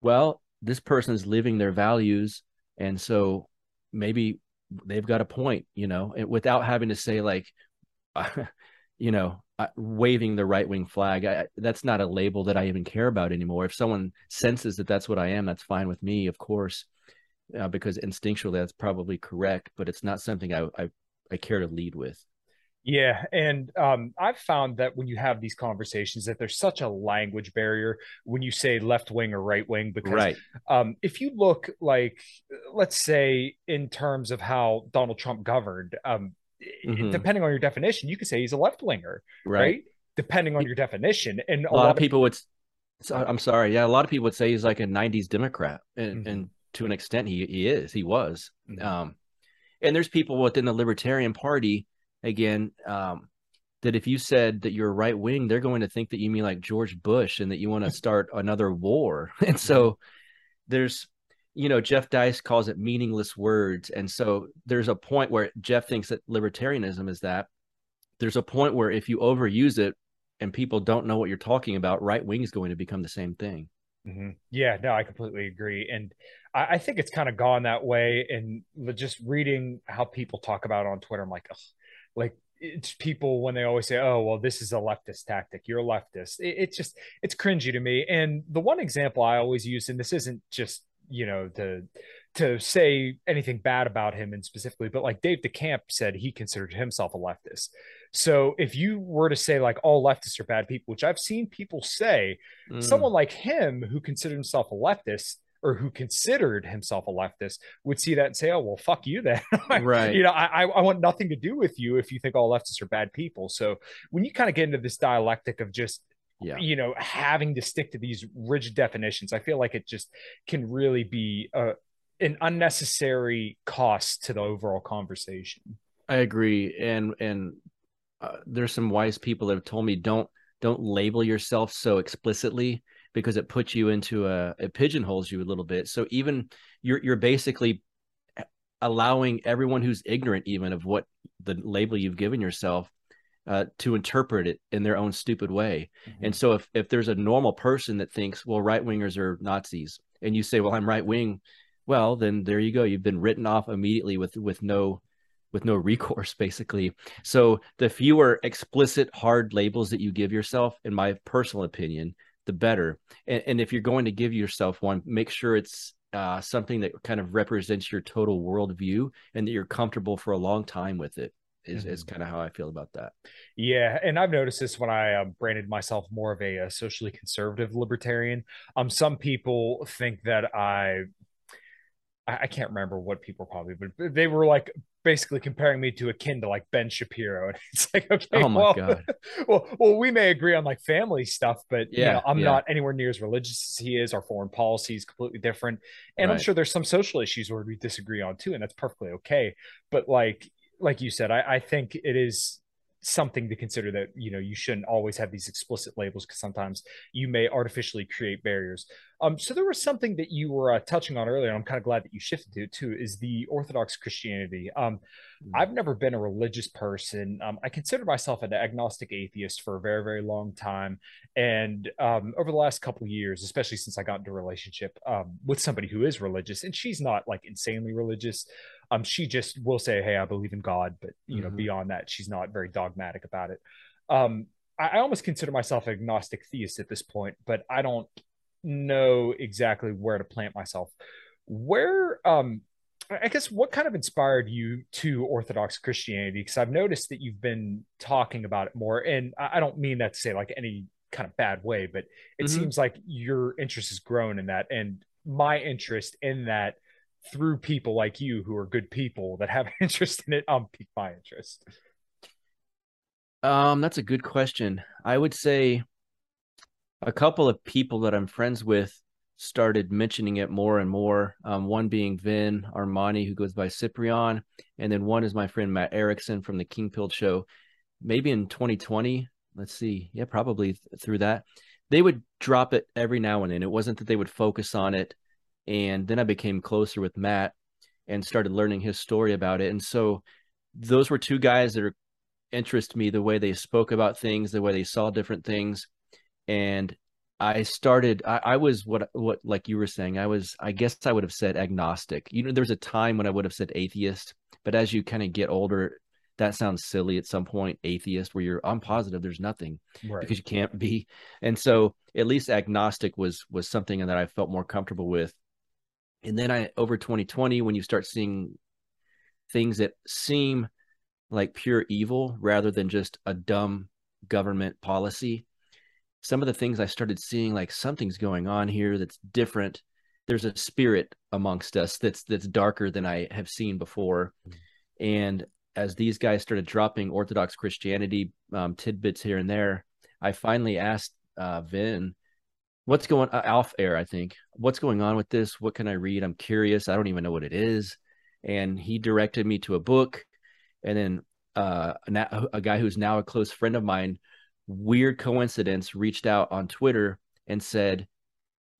well this person's living their values. And so maybe they've got a point you know without having to say like [laughs] you know waving the right wing flag I, that's not a label that i even care about anymore. If someone senses that that's what i am that's fine with me of course uh, because instinctually that's probably correct but it's not something I, I i care to lead with Yeah, and um, I've found that when you have these conversations, that there's such a language barrier when you say left wing or right wing. Because right. um, if you look like, let's say, in terms of how Donald Trump governed, um, mm-hmm. depending on your definition, you could say he's a left winger, right. right. Depending on your definition, and a, a lot, lot, of people would. I'm sorry, yeah, a lot of people would say he's like a '90s Democrat, and, mm-hmm. and to an extent, he he is, he was. Mm-hmm. Um, and there's people within the Libertarian Party again um, that if you said that you're right wing, they're going to think that you mean like George Bush and that you want to [laughs] start another war. [laughs] And so there's, you know, Jeff Deist calls it meaningless words. And so there's a point where Jeff thinks that libertarianism is that. There's a point where if you overuse it and people don't know what you're talking about, right wing is going to become the same thing. Mm-hmm. Yeah, no, I completely agree. And I, I think it's kind of gone that way. And just reading how people talk about it on Twitter, I'm like, like it's people when they always say, "Oh, well, this is a leftist tactic. You're a leftist." It, it's just it's cringy to me. And the one example I always use, and this isn't just you know to to say anything bad about him and specifically, but like Dave DeCamp said, he considered himself a leftist. So if you were to say like all leftists are bad people, which I've seen people say, mm. someone like him who considered himself a leftist or who considered himself a leftist would see that and say, "Oh, well, fuck you then." [laughs] right. You know, I I want nothing to do with you if you think all leftists are bad people. So when you kind of get into this dialectic of just yeah. you know having to stick to these rigid definitions, I feel like it just can really be a, an unnecessary cost to the overall conversation. I agree, and and uh, there's some wise people that have told me don't don't label yourself so explicitly because it puts you into a it pigeonholes you a little bit. So even you're you're basically allowing everyone who's ignorant even of what the label you've given yourself uh, to interpret it in their own stupid way. Mm-hmm. And so if if there's a normal person that thinks, well, right wingers are Nazis, and you say, well, I'm right wing, well, then there you go. You've been written off immediately with with no with no recourse [laughs] basically so the fewer explicit hard labels that you give yourself in my personal opinion the better. And, and if you're going to give yourself one, make sure it's uh, something that kind of represents your total worldview and that you're comfortable for a long time with it. Is, mm-hmm. is kind of how I feel about that. Yeah, and I've noticed this when I um, branded myself more of a, a socially conservative libertarian. Um, some people think that I I, can't remember what people probably, but they were like basically comparing me to akin to like Ben Shapiro, [laughs] and it's like, okay, oh my well, god, [laughs] well, well, we may agree on like family stuff, but yeah, you know, I'm yeah. not anywhere near as religious as he is. Our foreign policy is completely different, and right. I'm sure there's some social issues where we disagree on too, and that's perfectly okay. But like, like you said, I, I think it is something to consider that you know you shouldn't always have these explicit labels because sometimes you may artificially create barriers. Um so there was something that you were uh, touching on earlier i'm kind of glad that you shifted to it too is the orthodox christianity. Um mm. i've never been a religious person. Um, i consider myself an agnostic atheist for a very very long time and um over the last couple years especially since i got into a relationship um, with somebody who is religious and she's not like insanely religious um, she just will say, "Hey, I believe in God," but you know, mm-hmm. beyond that, she's not very dogmatic about it. Um, I, I almost consider myself an agnostic theist at this point, but I don't know exactly where to plant myself. Where, um, I guess, what kind of inspired you to Orthodox Christianity? Because I've noticed that you've been talking about it more, and I, I don't mean that to say like any kind of bad way, but it mm-hmm. seems like your interest has grown in that, and my interest in that through people like you who are good people that have [laughs] interest in it um pique my interest. Um that's a good question. I would say a couple of people that i'm friends with started mentioning it more and more um, one being vin armani who goes by cyprian and then one is my friend matt erickson from the king pilled show. Maybe in 2020 let's see yeah probably th- through that they would drop it every now and then. It wasn't that they would focus on it and then I became closer with Matt and started learning his story about it. And so those were two guys that are, interest me the way they spoke about things, the way they saw different things. And I started I, I, was what what like you were saying, I was I guess I would have said agnostic. You know, there was a time when I would have said atheist, but as you kind of get older, that sounds silly at some point, atheist, where you're I'm positive there's nothing right. because you can't be. And so at least agnostic was was something that I felt more comfortable with and then I over 2020, when you start seeing things that seem like pure evil rather than just a dumb government policy. Some of the things I started seeing, like something's going on here that's different. There's a spirit amongst us that's that's darker than I have seen before. And as these guys started dropping Orthodox Christianity um, tidbits here and there, I finally asked uh, Vin, "What's going uh, Alf Air? I think what's going on with this? What can I read? I'm curious. I don't even know what it is." And he directed me to a book, and then uh, a, a guy who's now a close friend of mine, weird coincidence, reached out on Twitter and said,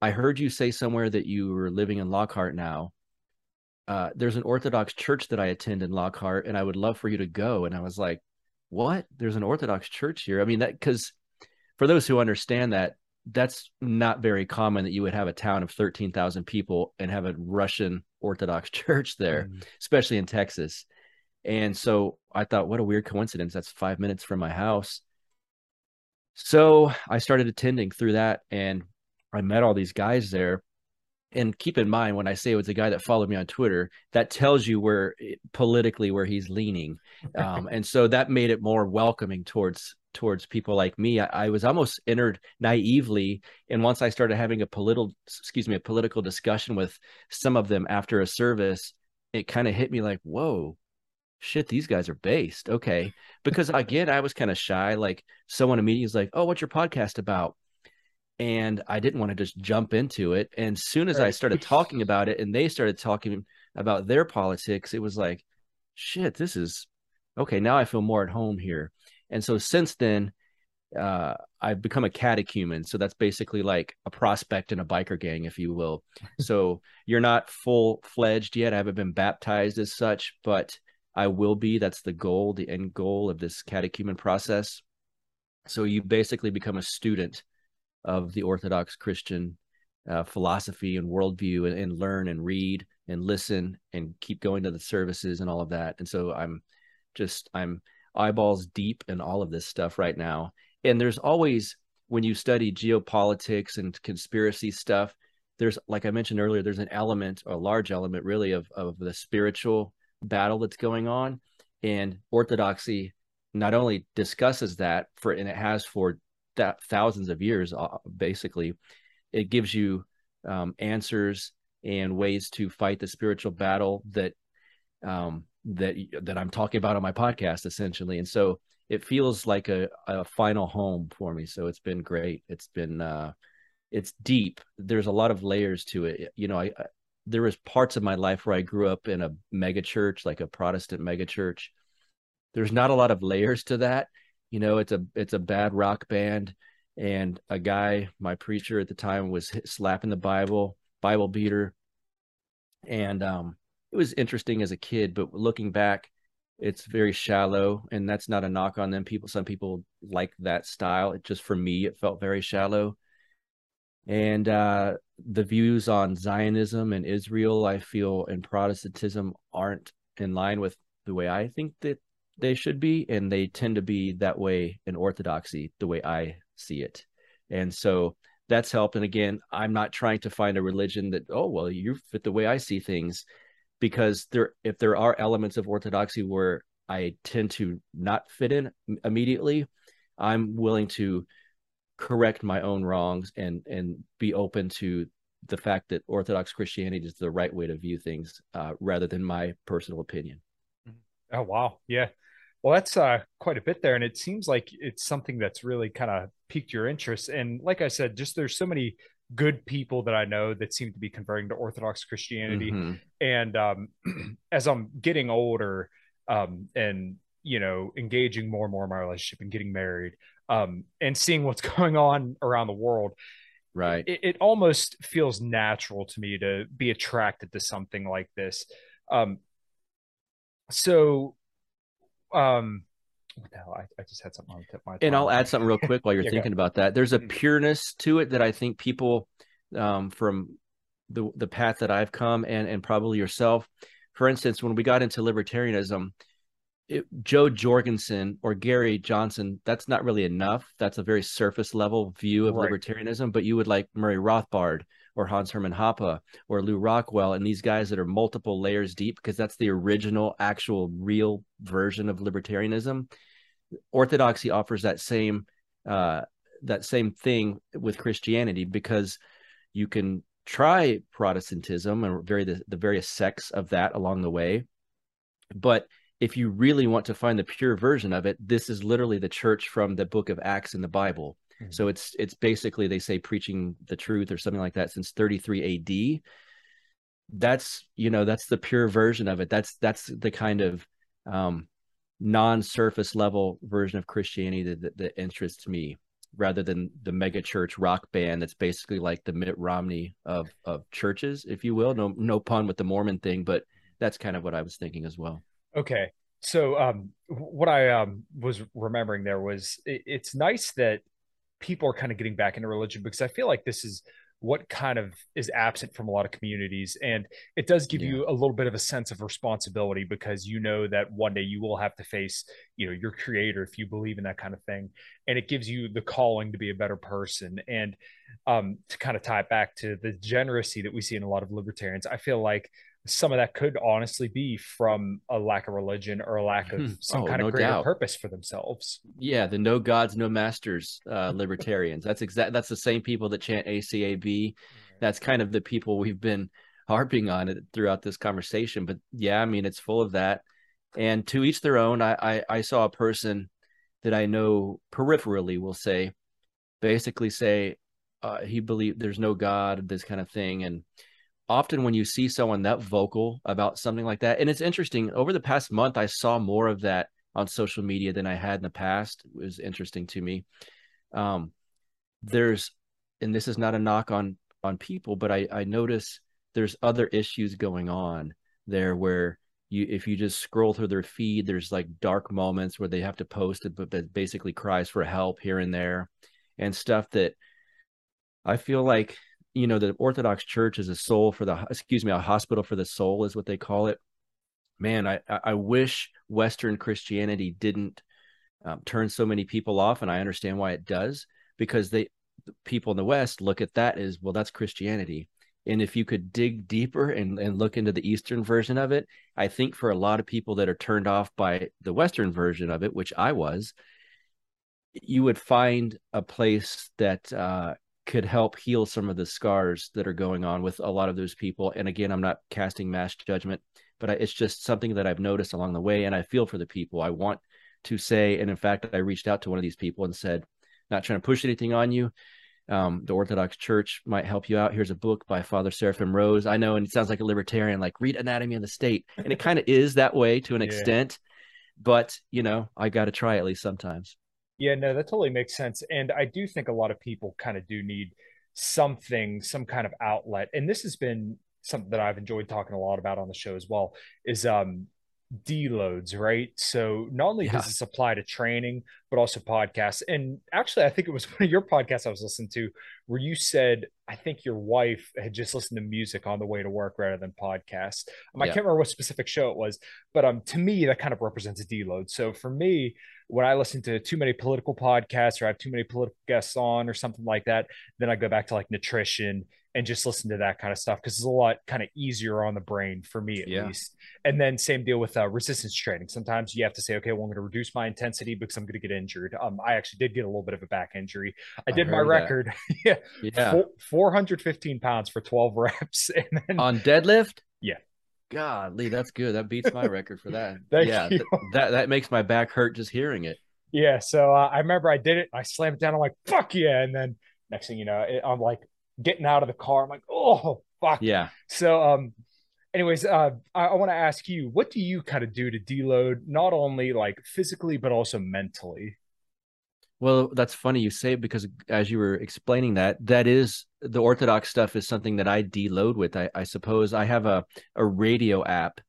"I heard you say somewhere that you were living in Lockhart now." Uh, there's an Orthodox church that I attend in Lockhart, and I would love for you to go. And I was like, what? There's an Orthodox church here. I mean, that because for those who understand that, that's not very common that you would have a town of 13,000 people and have a Russian Orthodox [laughs] church there, mm. especially in Texas. And so I thought, what a weird coincidence. That's five minutes from my house. So I started attending through that and I met all these guys there and keep in mind when I say it was a guy that followed me on Twitter, that tells you where politically where he's leaning, um, [laughs] and so that made it more welcoming towards towards people like me. I, I, was almost entered naively, and once I started having a political, excuse me, a political discussion with some of them after a service, it kind of hit me like, whoa. Shit, these guys are based. Okay. Because again, I was kind of shy. Like someone immediately was like, Oh, what's your podcast about? And I didn't want to just jump into it. And soon as right. I started talking about it and they started talking about their politics, it was like, shit, this is okay. Now I feel more at home here. And so since then, uh, I've become a catechumen. So that's basically like a prospect in a biker gang, if you will. [laughs] so you're not full fledged yet. I haven't been baptized as such, but I will be. That's the goal, the end goal of this catechumen process. So you basically become a student of the Orthodox Christian uh, philosophy and worldview and, and, learn and read and listen and keep going to the services and all of that. And so I'm just, I'm eyeballs deep in all of this stuff right now. And there's always, when you study geopolitics and conspiracy stuff, there's, like I mentioned earlier, there's an element, a large element really of, of the spiritual battle that's going on. And Orthodoxy not only discusses that for, and it has for that thousands of years uh, basically it gives you um, answers and ways to fight the spiritual battle that um, that that I'm talking about on my podcast essentially. And so it feels like a, a final home for me. So it's been great. It's been uh, it's deep. There's a lot of layers to it. You know I, I there was parts of my life where I grew up in a mega church like a Protestant mega church. There's not a lot of layers to that you know it's a it's a bad rock band. And a guy my preacher at the time was slapping the bible bible beater. And um it was interesting as a kid but looking back it's very shallow. And that's not a knock on them. People some people like that style. It just for me it felt very shallow. And uh the views on zionism and israel i feel and protestantism aren't in line with the way i think that they should be, and they tend to be that way in orthodoxy, the way I see it. And so that's helped. And again, I'm not trying to find a religion that, oh, well, you fit the way I see things, because there, if there are elements of orthodoxy where I tend to not fit in immediately, I'm willing to correct my own wrongs and and be open to the fact that Orthodox Christianity is the right way to view things, uh, rather than my personal opinion. Oh wow, yeah. Well, that's uh, quite a bit there, and it seems like it's something that's really kind of piqued your interest. And like I said, just there's so many good people that I know that seem to be converting to Orthodox Christianity. Mm-hmm. And um, [clears throat] as I'm getting older um, and you know engaging more and more in my relationship and getting married um, and seeing what's [laughs] going on around the world, right? It, it, almost feels natural to me to be attracted to something like this. Um, so um what the hell? I, I just had something on the tip my and I'll add something real quick while you're [laughs] yeah, thinking about that. There's a mm-hmm. pureness to it that I think people um, from the the path that I've come and and probably yourself. For instance, when we got into libertarianism, it, Jo Jorgensen or Gary Johnson, that's not really enough. That's a very surface level view of right. libertarianism. But you would like Murray Rothbard or Hans Hermann Hoppe or Lew Rockwell and these guys that are multiple layers deep because that's the original, actual, real version of libertarianism. Orthodoxy offers that same uh, that same thing with Christianity because you can try Protestantism and very the, the various sects of that along the way, but if you really want to find the pure version of it, this is literally the church from the book of Acts in the Bible. Mm-hmm. So it's it's basically they say preaching the truth or something like that since 33 AD. That's you know that's the pure version of it. That's that's the kind of um, non-surface level version of Christianity that, that, that interests me rather than the mega church rock band that's basically like the Mitt Romney of of churches, if you will. No no pun with the Mormon thing, but that's kind of what I was thinking as well. Okay. So um, what I um, was remembering there was it, it's nice that people are kind of getting back into religion because I feel like this is what kind of is absent from a lot of communities and it does give yeah. you a little bit of a sense of responsibility because you know that one day you will have to face you know your creator if you believe in that kind of thing and it gives you the calling to be a better person and um, to kind of tie it back to the generosity that we see in a lot of libertarians i feel like some of that could honestly be from a lack of religion or a lack of hmm. some oh, kind of no greater doubt. purpose for themselves. Yeah, the no gods, no masters uh, libertarians. that's exact. That's the same people that chant ACAB. That's kind of the people we've been [laughs] harping on it throughout this conversation. But yeah, I mean, it's full of that. And to each their own. I I, I saw a person that I know peripherally will say, basically say, uh, he believed there's no God, this kind of thing, and often when you see someone that vocal about something like that, and it's interesting, over the past month, I saw more of that on social media than I had in the past. It was interesting to me. Um, there's, and this is not a knock on on people, but I I notice there's other issues going on there where you if you just scroll through their feed, there's like dark moments where they have to post it, but that basically cries for help here and there, and stuff that I feel like you know the orthodox church is a soul for the excuse me a hospital for the soul is what they call it. Man i i wish western christianity didn't um, turn so many people off and i understand why it does because they people in the west look at that as well that's christianity. And if you could dig deeper and, and look into the eastern version of it i think for a lot of people that are turned off by the western version of it which i was you would find a place that uh, could help heal some of the scars that are going on with a lot of those people. And again, I'm not casting mass judgment, but I, it's just something that I've noticed along the way. And I feel for the people. I want to say, and in fact, I reached out to one of these people and said, not trying to push anything on you. Um, the Orthodox Church might help you out. Here's a book by Father Seraphim Rose. I know, and it sounds like a libertarian, like read Anatomy of the State. And it [laughs] kind of is that way to an yeah. extent, but you know, I got to try at least sometimes. Yeah, no, that totally makes sense. And I do think a lot of people kind of do need something, some kind of outlet. And this has been something that I've enjoyed talking a lot about on the show as well is um deloads, right? So not only yeah. does this apply to training, but also podcasts. And actually, I think it was [laughs] one of your podcasts I was listening to where you said, I think your wife had just listened to music on the way to work rather than podcasts. Um, yeah. I can't remember what specific show it was, but um, to me, that kind of represents a deload. So for me, when I listen to too many political podcasts or I have too many political guests on or something like that, then I go back to like nutrition and just listen to that kind of stuff because it's a lot kind of easier on the brain for me at yeah. least. And then same deal with uh, resistance training. Sometimes you have to say, okay, well, I'm going to reduce my intensity because I'm going to get injured. Um, I actually did get a little bit of a back injury. I, I did my record, [laughs] yeah, yeah, Four, 415 pounds for 12 [laughs] reps, and then on deadlift. Yeah, Godly, that's good. That beats my record for that. [laughs] yeah, th- that that makes my back hurt just hearing it. Yeah, so uh, I remember I did it. I slammed it down. I'm like, "Fuck yeah!" And then next thing you know, it, I'm like getting out of the car. I'm like, "Oh fuck." Yeah. So, um, anyways, uh, I, I want to ask you, what do you kind of do to deload, not only like physically but also mentally? Well, that's funny you say because as you were explaining that, that is the Orthodox stuff is something that I deload with. I, I suppose I have a, a radio app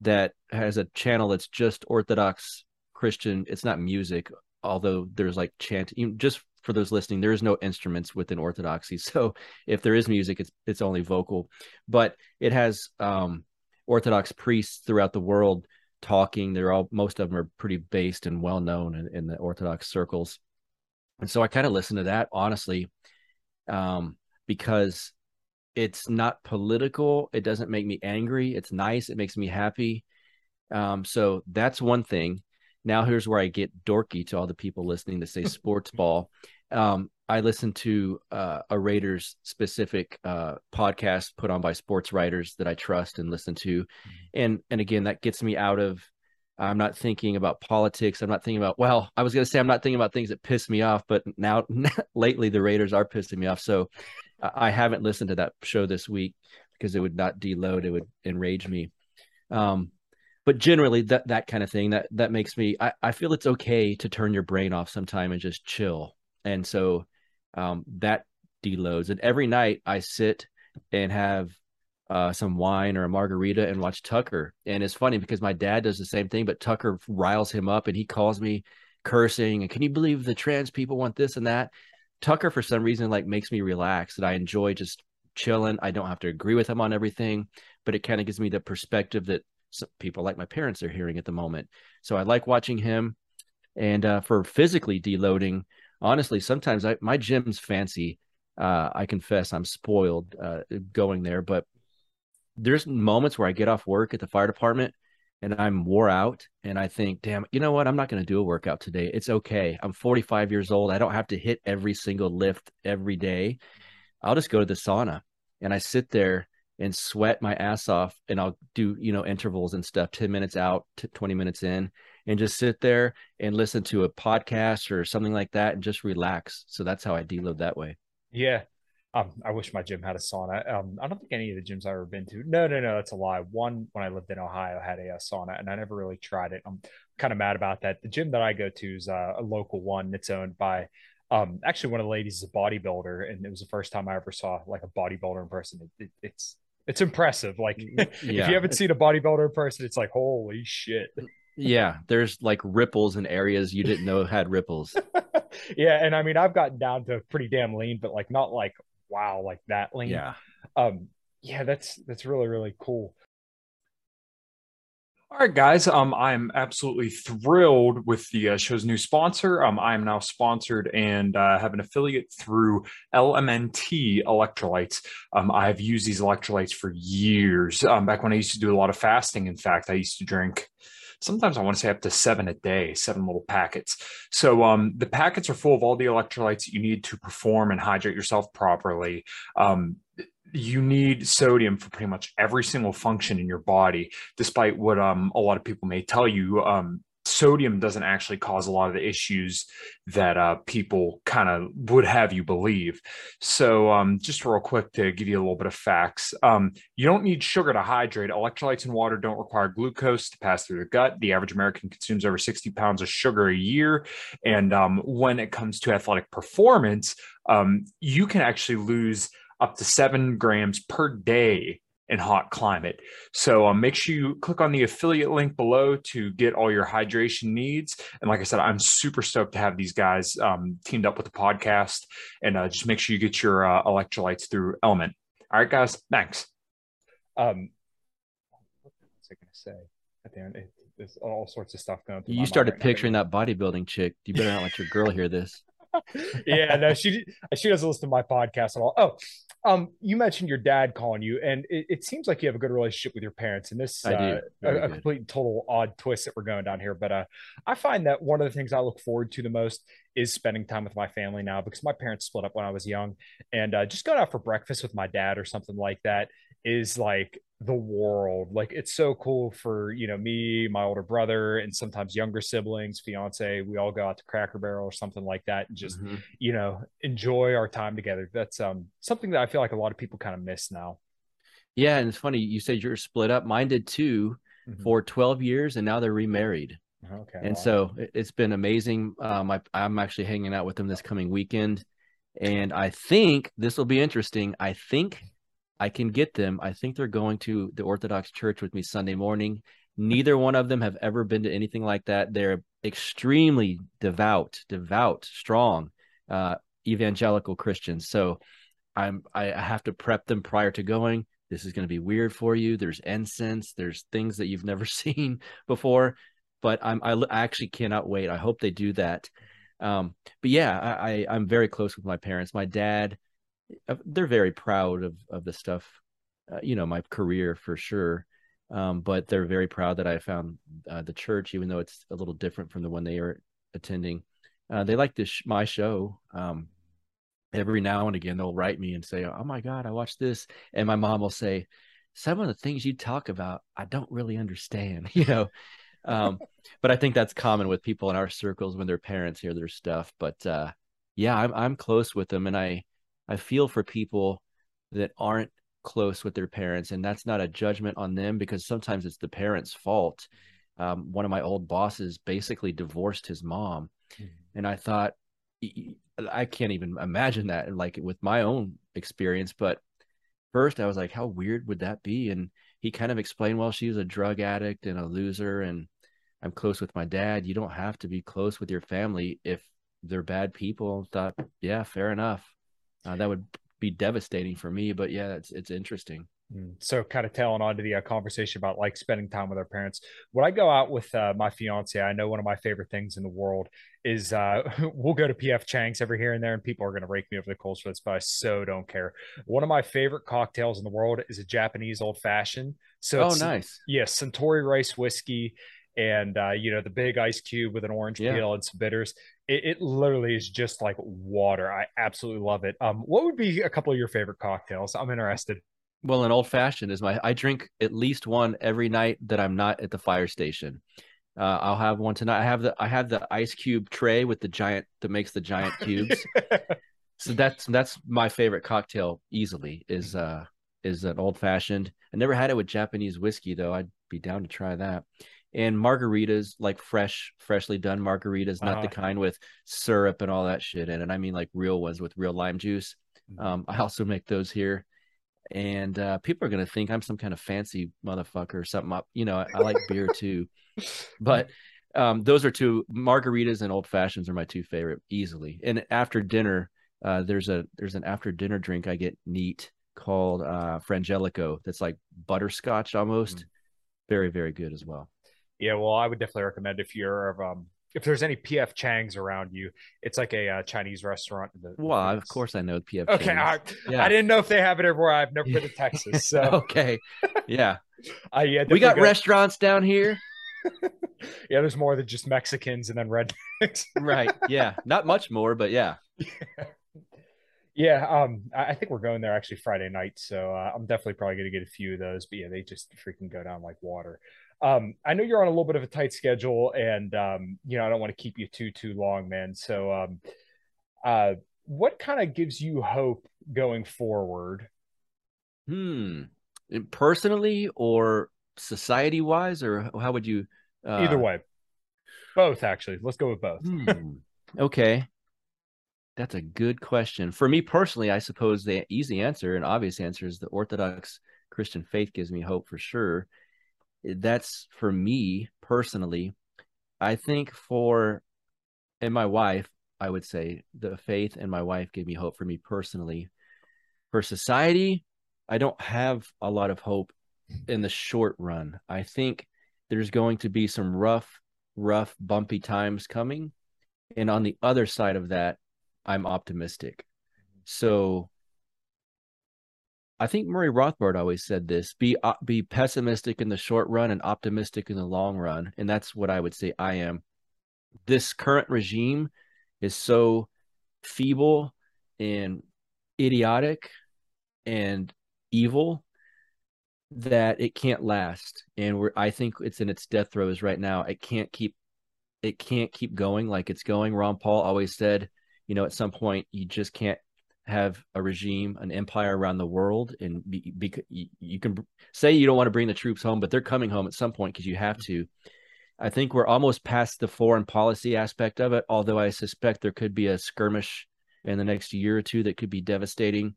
that has a channel that's just Orthodox Christian. It's not music, although there's like chant. Just for those listening, there is no instruments within Orthodoxy. [laughs] So if there is music, it's it's only vocal. But it has um, Orthodox priests throughout the world talking. They're all most of them are pretty based and well known in, in the Orthodox circles and so I kind of listen to that honestly, um, because it's not political. It doesn't make me angry. It's nice. It makes me happy. Um, so that's one thing. Now here's where I get dorky to all the people listening to say [laughs] sports ball. Um, I listen to uh, a Raiders specific uh, podcast put on by sports writers that I trust and listen to, mm-hmm. and and again that gets me out of. I'm not thinking about politics. I'm not thinking about. Well, I was going to say I'm not thinking about things that piss me off, but now [laughs] lately the Raiders are pissing me off. So I haven't listened to that show this week because it would not deload. It would enrage me. Um, but generally that that kind of thing that that makes me I, I feel it's okay to turn your brain off sometime and just chill and so um, that deloads and every night i sit and have uh, some wine or a margarita and watch tucker and it's funny because my dad does the same thing but tucker riles him up and he calls me cursing and can you believe the trans people want this and that tucker for some reason like makes me relax and i enjoy just chilling i don't have to agree with him on everything but it kind of gives me the perspective that people like my parents are hearing at the moment. So I like watching him. And uh, for physically deloading, honestly, sometimes I, my gym's fancy. Uh, I confess I'm spoiled uh, going there, but there's moments where I get off work at the fire department and I'm wore out and I think, damn, you know what? I'm not going to do a workout today. It's okay. I'm 45 years old. I don't have to hit every single lift every day. I'll just go to the sauna and I sit there and sweat my ass off and I'll do, you know, intervals and stuff, 10 minutes out to 20 minutes in and just sit there and listen to a podcast or something like that and just relax. So that's how I deload that way. Yeah. Um, I wish my gym had a sauna. Um, I don't think any of the gyms I've ever been to. No, no, no, that's a lie. One when I lived in Ohio had a, a sauna, and I never really tried it. I'm kind of mad about that. The gym that I go to is uh, a local one. It's owned by um, actually one of the ladies is a bodybuilder, and it was the first time I ever saw like a bodybuilder in person. It, it, it's it's impressive. Like yeah. [laughs] if you haven't seen a bodybuilder in person, it's like holy shit. Yeah, there's like ripples in areas you didn't know had ripples. [laughs] yeah, and I mean I've gotten down to pretty damn lean, but like not like wow, like that lean. Yeah. Um yeah, that's that's really really cool. All right, guys. Um, I'm absolutely thrilled with the uh, show's new sponsor. Um, I am now sponsored and uh, have an affiliate through LMNT Electrolytes. Um, I have used these electrolytes for years. Um, back when I used to do a lot of fasting, in fact, I used to drink sometimes I want to say up to seven a day, seven little packets. So um, the packets are full of all the electrolytes that you need to perform and hydrate yourself properly. Um, you need sodium for pretty much every single function in your body, despite what um, a lot of people may tell you. Um, sodium doesn't actually cause a lot of the issues that uh, people kind of would have you believe. So, um, just real quick to give you a little bit of facts, um, you don't need sugar to hydrate. Electrolytes and water don't require glucose to pass through the gut. The average American consumes over 60 pounds of sugar a year. And um, when it comes to athletic performance, um, you can actually lose up to seven grams per day in hot climate. So um, make sure you click on the affiliate link below to get all your hydration needs. And like I said, I'm super stoked to have these guys um, teamed up with the podcast. And uh, just make sure you get your uh, electrolytes through LMNT. All right, guys. Thanks. Um, what was I going to say? At the end, there's all sorts of stuff going. On. You started right picturing now. that bodybuilding chick. You better not let your girl hear this. Yeah, no, she she doesn't listen to my podcast at all. Oh, um, you mentioned your dad calling you, and it, it, seems like you have a good relationship with your parents. And this, uh, a, a, complete total odd twist that we're going down here. But uh, I find that one of the things I look forward to the most is spending time with my family now because my parents split up when I was young, and uh, just going out for breakfast with my dad or something like that is like the world. Like it's so cool for you know me, my older brother, and sometimes younger siblings, fiance. We all go out to Cracker Barrel or something like that, and just mm-hmm. you know enjoy our time together. That's um something that I feel like a lot of people kind of miss now. Yeah, and it's funny you said you're split up. Mine did too mm-hmm. for 12 years, and now they're remarried. Okay. And wow. so it's been amazing. Um, I, I'm actually hanging out with them this coming weekend, and I think this will be interesting. I think I can get them. I think they're going to the Orthodox Church with me Sunday morning. Neither one of them have ever been to anything like that. They're extremely devout, devout, strong, uh, evangelical Christians. So I'm I have to prep them prior to going. This is going to be weird for you. There's incense. There's things that you've never [laughs] seen before. But I'm I, I actually cannot wait. I hope they do that. Um, but yeah, I, I I'm very close with my parents. My dad they're very proud of of the stuff, uh, you know, my career for sure. Um, but they're very proud that I found uh, the church, even though it's a little different from the one they are attending. Uh, they like this my show. Um, every now and again, they'll write me and say, "Oh my God, I watched this," and my mom will say, "Some of the things you talk about, I don't really understand," [laughs] you know. um, but I think that's common with people in our circles when their parents hear their stuff. But uh, yeah, I'm I'm close with them, and I I feel for people that aren't close with their parents, and that's not a judgment on them because sometimes it's the parents' fault. Um, one of my old bosses basically divorced his mom, mm-hmm. and I thought I can't even imagine that, like with my own experience. But first, I was like, how weird would that be? And he kind of explained, well, she's a drug addict and a loser, and I'm close with my dad. You don't have to be close with your family if they're bad people. I Thought, yeah, fair enough. Uh, that would be devastating for me, but yeah, it's it's interesting. Mm. So, kind of tailing on to the uh, conversation about like spending time with our parents. When I go out with uh, my fiance, I know one of my favorite things in the world is uh, [laughs] we'll go to PF Chang's every here and there, and people are going to rake me over the coals for this, but I so don't care. One of my favorite cocktails in the world is a Japanese old fashioned. So, oh, nice. Yes, yeah, Suntory rice whiskey and uh, you know the big ice cube with an orange yeah. peel and some bitters. It, it, literally is just like water. I absolutely love it. Um, what would be a couple of your favorite cocktails? I'm interested. Well, an old fashioned is my. I drink at least one every night that I'm not at the fire station. Uh, I'll have one tonight. I have the I have the ice cube tray with the giant that makes the giant cubes. [laughs] so that's that's my favorite cocktail easily is uh is an old fashioned. I never had it with Japanese whiskey though. I'd be down to try that and margaritas like fresh freshly done margaritas not uh-huh. the kind with syrup and all that shit in it. I mean like real ones with real lime juice. Mm-hmm. um, i also make those here. And uh, people are gonna think i'm some kind of fancy motherfucker or something up you know I, I like beer too. But um, those are two margaritas and old fashions are my two favorite easily. And after dinner uh, there's a there's an after dinner drink i get neat called uh frangelico that's like butterscotch almost. Mm. very very good as well yeah, well, I would definitely recommend if you're of um if there's any PF Chang's around you, it's like a uh, Chinese restaurant. The, well, of course I know PF. Changs. Okay, I, yeah. I, didn't know if they have it everywhere. I've never been to [laughs] Texas. So [laughs] okay, yeah, uh, yeah. We got go. restaurants down here. [laughs] yeah, there's more than just Mexicans and then rednecks. right. Yeah, not much more, but yeah. yeah. Yeah, um, I think we're going there actually Friday night, so uh, I'm definitely probably going to get a few of those. But yeah, they just freaking go down like water. Um, I know you're on a little bit of a tight schedule, and um, you know I don't want to keep you too too long, man. So, um, uh, what kind of gives you hope going forward? Hmm. Personally or society wise, or how would you? Uh... Either way, both actually. Let's go with both. hmm. Okay. That's a good question. For me personally, I suppose the easy answer and obvious answer is the Orthodox Christian faith gives me hope for sure that's for me personally. I think for and my wife, I would say the faith and my wife gave me hope for me personally. For society, I don't have a lot of hope in the short run. I think there's going to be some rough, rough, bumpy times coming. And on the other side of that, I'm optimistic. So I think Murray Rothbard always said this: be uh, be pessimistic in the short run and optimistic in the long run, and that's what I would say I am. This current regime is so feeble and idiotic and evil that it can't last, and we're I think it's in its death throes right now. It can't keep it can't keep going like it's going. Ron Paul always said, you know, at some point you just can't have a regime, an empire around the world, and be, be, you can say you don't want to bring the troops home, but they're coming home at some point because you have to. I think we're almost past the foreign policy aspect of it, although I suspect there could be a skirmish in the next year or two that could be devastating.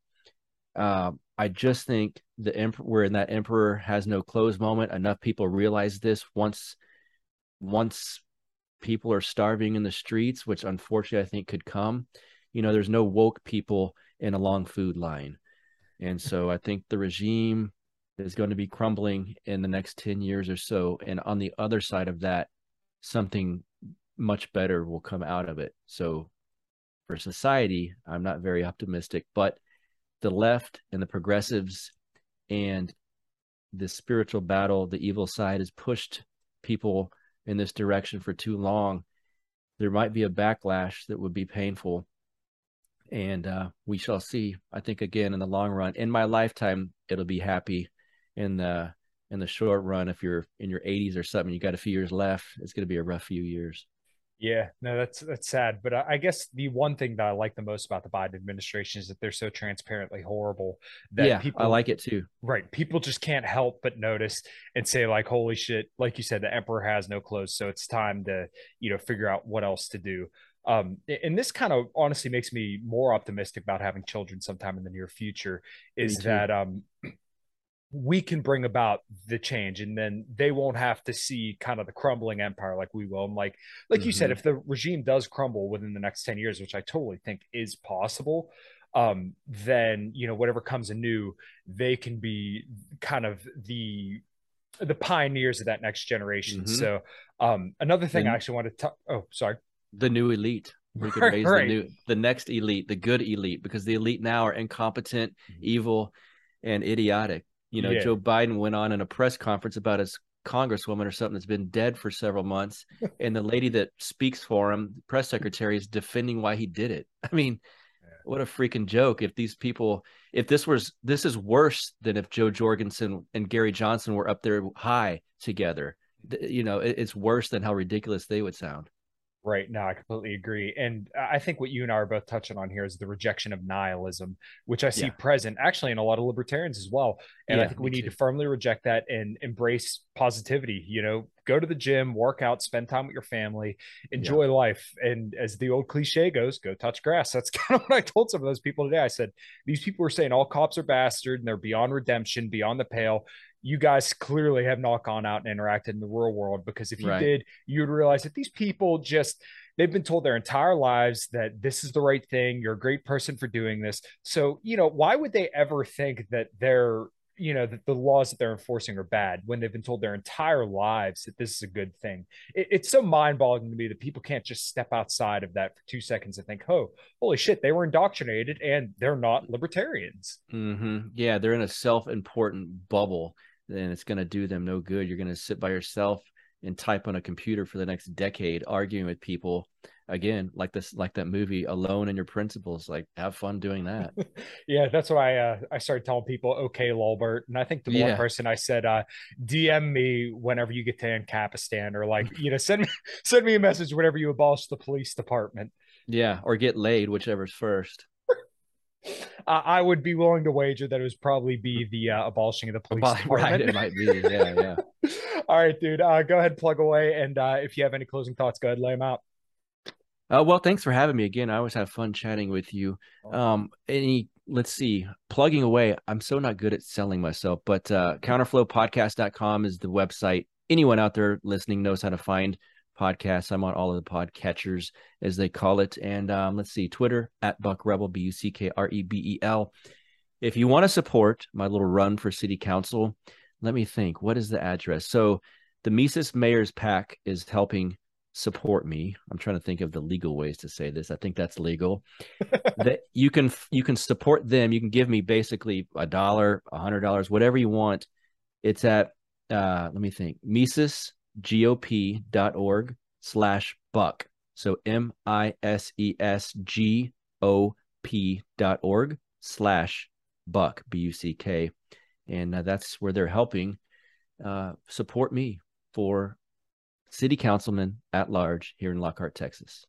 Uh, I just think the emperor, we're in that emperor has no clothes moment. Enough people realize this once, once people are starving in the streets, which unfortunately I think could come you know, there's no woke people in a long food line. And so I think the regime is going to be crumbling in the next 10 years or so. And on the other side of that, something much better will come out of it. So for society, I'm not very optimistic, but the left and the progressives and the spiritual battle, the evil side has pushed people in this direction for too long. There might be a backlash that would be painful. And uh, we shall see. I think again in the long run, in my lifetime, it'll be happy. In the in the short run, if you're in your 80s or something, you got a few years left. It's going to be a rough few years. Yeah, no, that's that's sad. But I guess the one thing that I like the most about the Biden administration is that they're so transparently horrible that yeah, people I like it too. Right, people just can't help but notice and say like, "Holy shit!" Like you said, the emperor has no clothes, so it's time to you know figure out what else to do. Um, and this kind of honestly makes me more optimistic about having children sometime in the near future. Is that um, we can bring about the change and then they won't have to see kind of the crumbling empire like we will and like like mm-hmm. you said mm-hmm. if the regime does crumble within the next 10 years which i totally think is possible um then you know whatever comes anew they can be kind of the the pioneers of that next generation mm-hmm. so um another thing i actually want to talk oh sorry the new elite we could raise right. the new the next elite the good elite because the elite now are incompetent mm-hmm. evil and idiotic you know, yeah. Joe Biden went on in a press conference about his congresswoman or something that's been dead for several months, [laughs] and the lady that speaks for him, press secretary, is defending why he did it. [laughs] I mean, yeah. what a freaking joke! If these people, if this was, this is worse than if Jo Jorgensen and Gary Johnson were up there high together. You know, it's worse than how ridiculous they would sound. Right. No, I completely agree. And I think what you and I are both touching on here is the rejection of nihilism, which I see yeah. present actually in a lot of libertarians as well. And yeah, I think we need too. to firmly reject that and embrace positivity. You know, go to the gym, work out, spend time with your family, enjoy yeah. life. And as the old cliche goes, go touch grass. That's [laughs] kind of what I told some of those people today. I said, these people are saying all cops are bastard and they're beyond redemption, beyond the pale you guys clearly have not gone out and interacted in the real world because if you right. did, you would realize that these people just they've been told their entire lives that this is the right thing. You're a great person for doing this. So, you know, why would they ever think that they're you know that the laws that they're enforcing are bad when they've been told their entire lives that this is a good thing it, it's so mind-boggling to me that people can't just step outside of that for two seconds and think oh holy shit they were indoctrinated and they're not libertarians mm-hmm. yeah they're in a self-important bubble then it's going to do them no good. You're going to sit by yourself and type on a computer for the next decade, arguing with people. Again, like this, like that movie, Alone in Your Principles. Like, have fun doing that. [laughs] yeah, that's why I uh, I started telling people, okay, Lolbert, and I think the yeah. one person I said, uh, DM me whenever you get to Ancapistan, or like, you know, send me [laughs] send me a message whenever you abolish the police department. Yeah, or get laid, whichever's first. I would be willing to wager that it was probably be the uh, abolishing of the [laughs] police department. Right, it might be. Yeah, yeah. [laughs] All right, dude. Uh, go ahead, plug away, and uh, if you have any closing thoughts, go ahead, lay them out. Uh, well, thanks for having me again. I always have fun chatting with you. Um, any, let's see, plugging away. I'm so not good at selling myself, but uh, counterflowpodcast.com is the website. Anyone out there listening knows how to find podcasts. I'm on all of the podcatchers, as they call it. And um, let's see, Twitter at Buck Rebel, B U C K R E B E L. If you want to support my little run for city council, let me think. What is the address? So the Mises Mayor's PAC is helping support me. I'm trying to think of the legal ways to say this. I think that's legal. [laughs] that you can you can support them. You can give me basically a dollar, a hundred dollars, whatever you want. It's at uh, let me think. Mises gop.org slash buck. So M I S E S G O P dot org slash buck, B U C K. And uh, that's where they're helping uh, support me for city councilman at large here in Lockhart, Texas.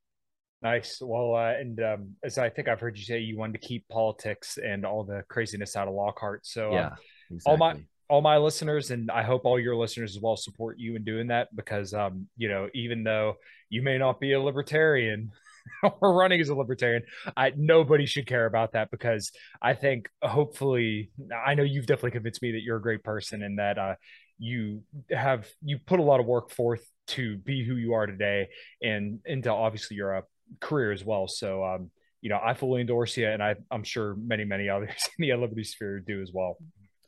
Nice. Well, uh, and um, as I think I've heard you say, you wanted to keep politics and all the craziness out of Lockhart. So, yeah, exactly. all my all my listeners and I hope all your listeners as well support you in doing that because um you know even though you may not be a libertarian [laughs] or running as a libertarian I nobody should care about that because I think hopefully I know you've definitely convinced me that you're a great person and that uh you have you put a lot of work forth to be who you are today and into obviously your uh, career as well. So um you know I fully endorse you and I I'm sure many many others [laughs] in the liberty sphere do as well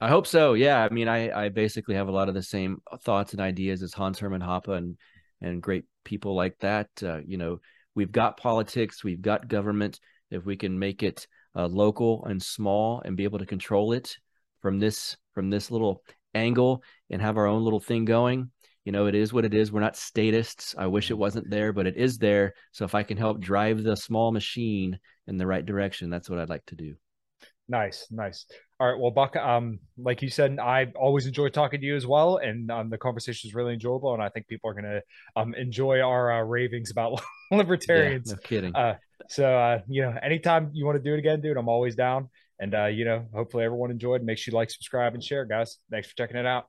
I hope so. Yeah. I mean, I, I basically have a lot of the same thoughts and ideas as Hans Hermann Hoppe and, and great people like that. Uh, you know, we've got politics, we've got government. If we can make it uh, local and small and be able to control it from this from this little angle and have our own little thing going you know it is what it is we're not statists i wish it wasn't there but it is there so if i can help drive the small machine in the right direction that's what i'd like to do nice nice all right well buck um like you said i always enjoy talking to you as well and um, the conversation is really enjoyable and i think people are going to um enjoy our uh, ravings about [laughs] libertarians. Yeah, no kidding. Uh, so uh you know anytime you want to do it again dude i'm always down and uh you know hopefully everyone enjoyed. Make sure you like subscribe and share guys. Thanks for checking it out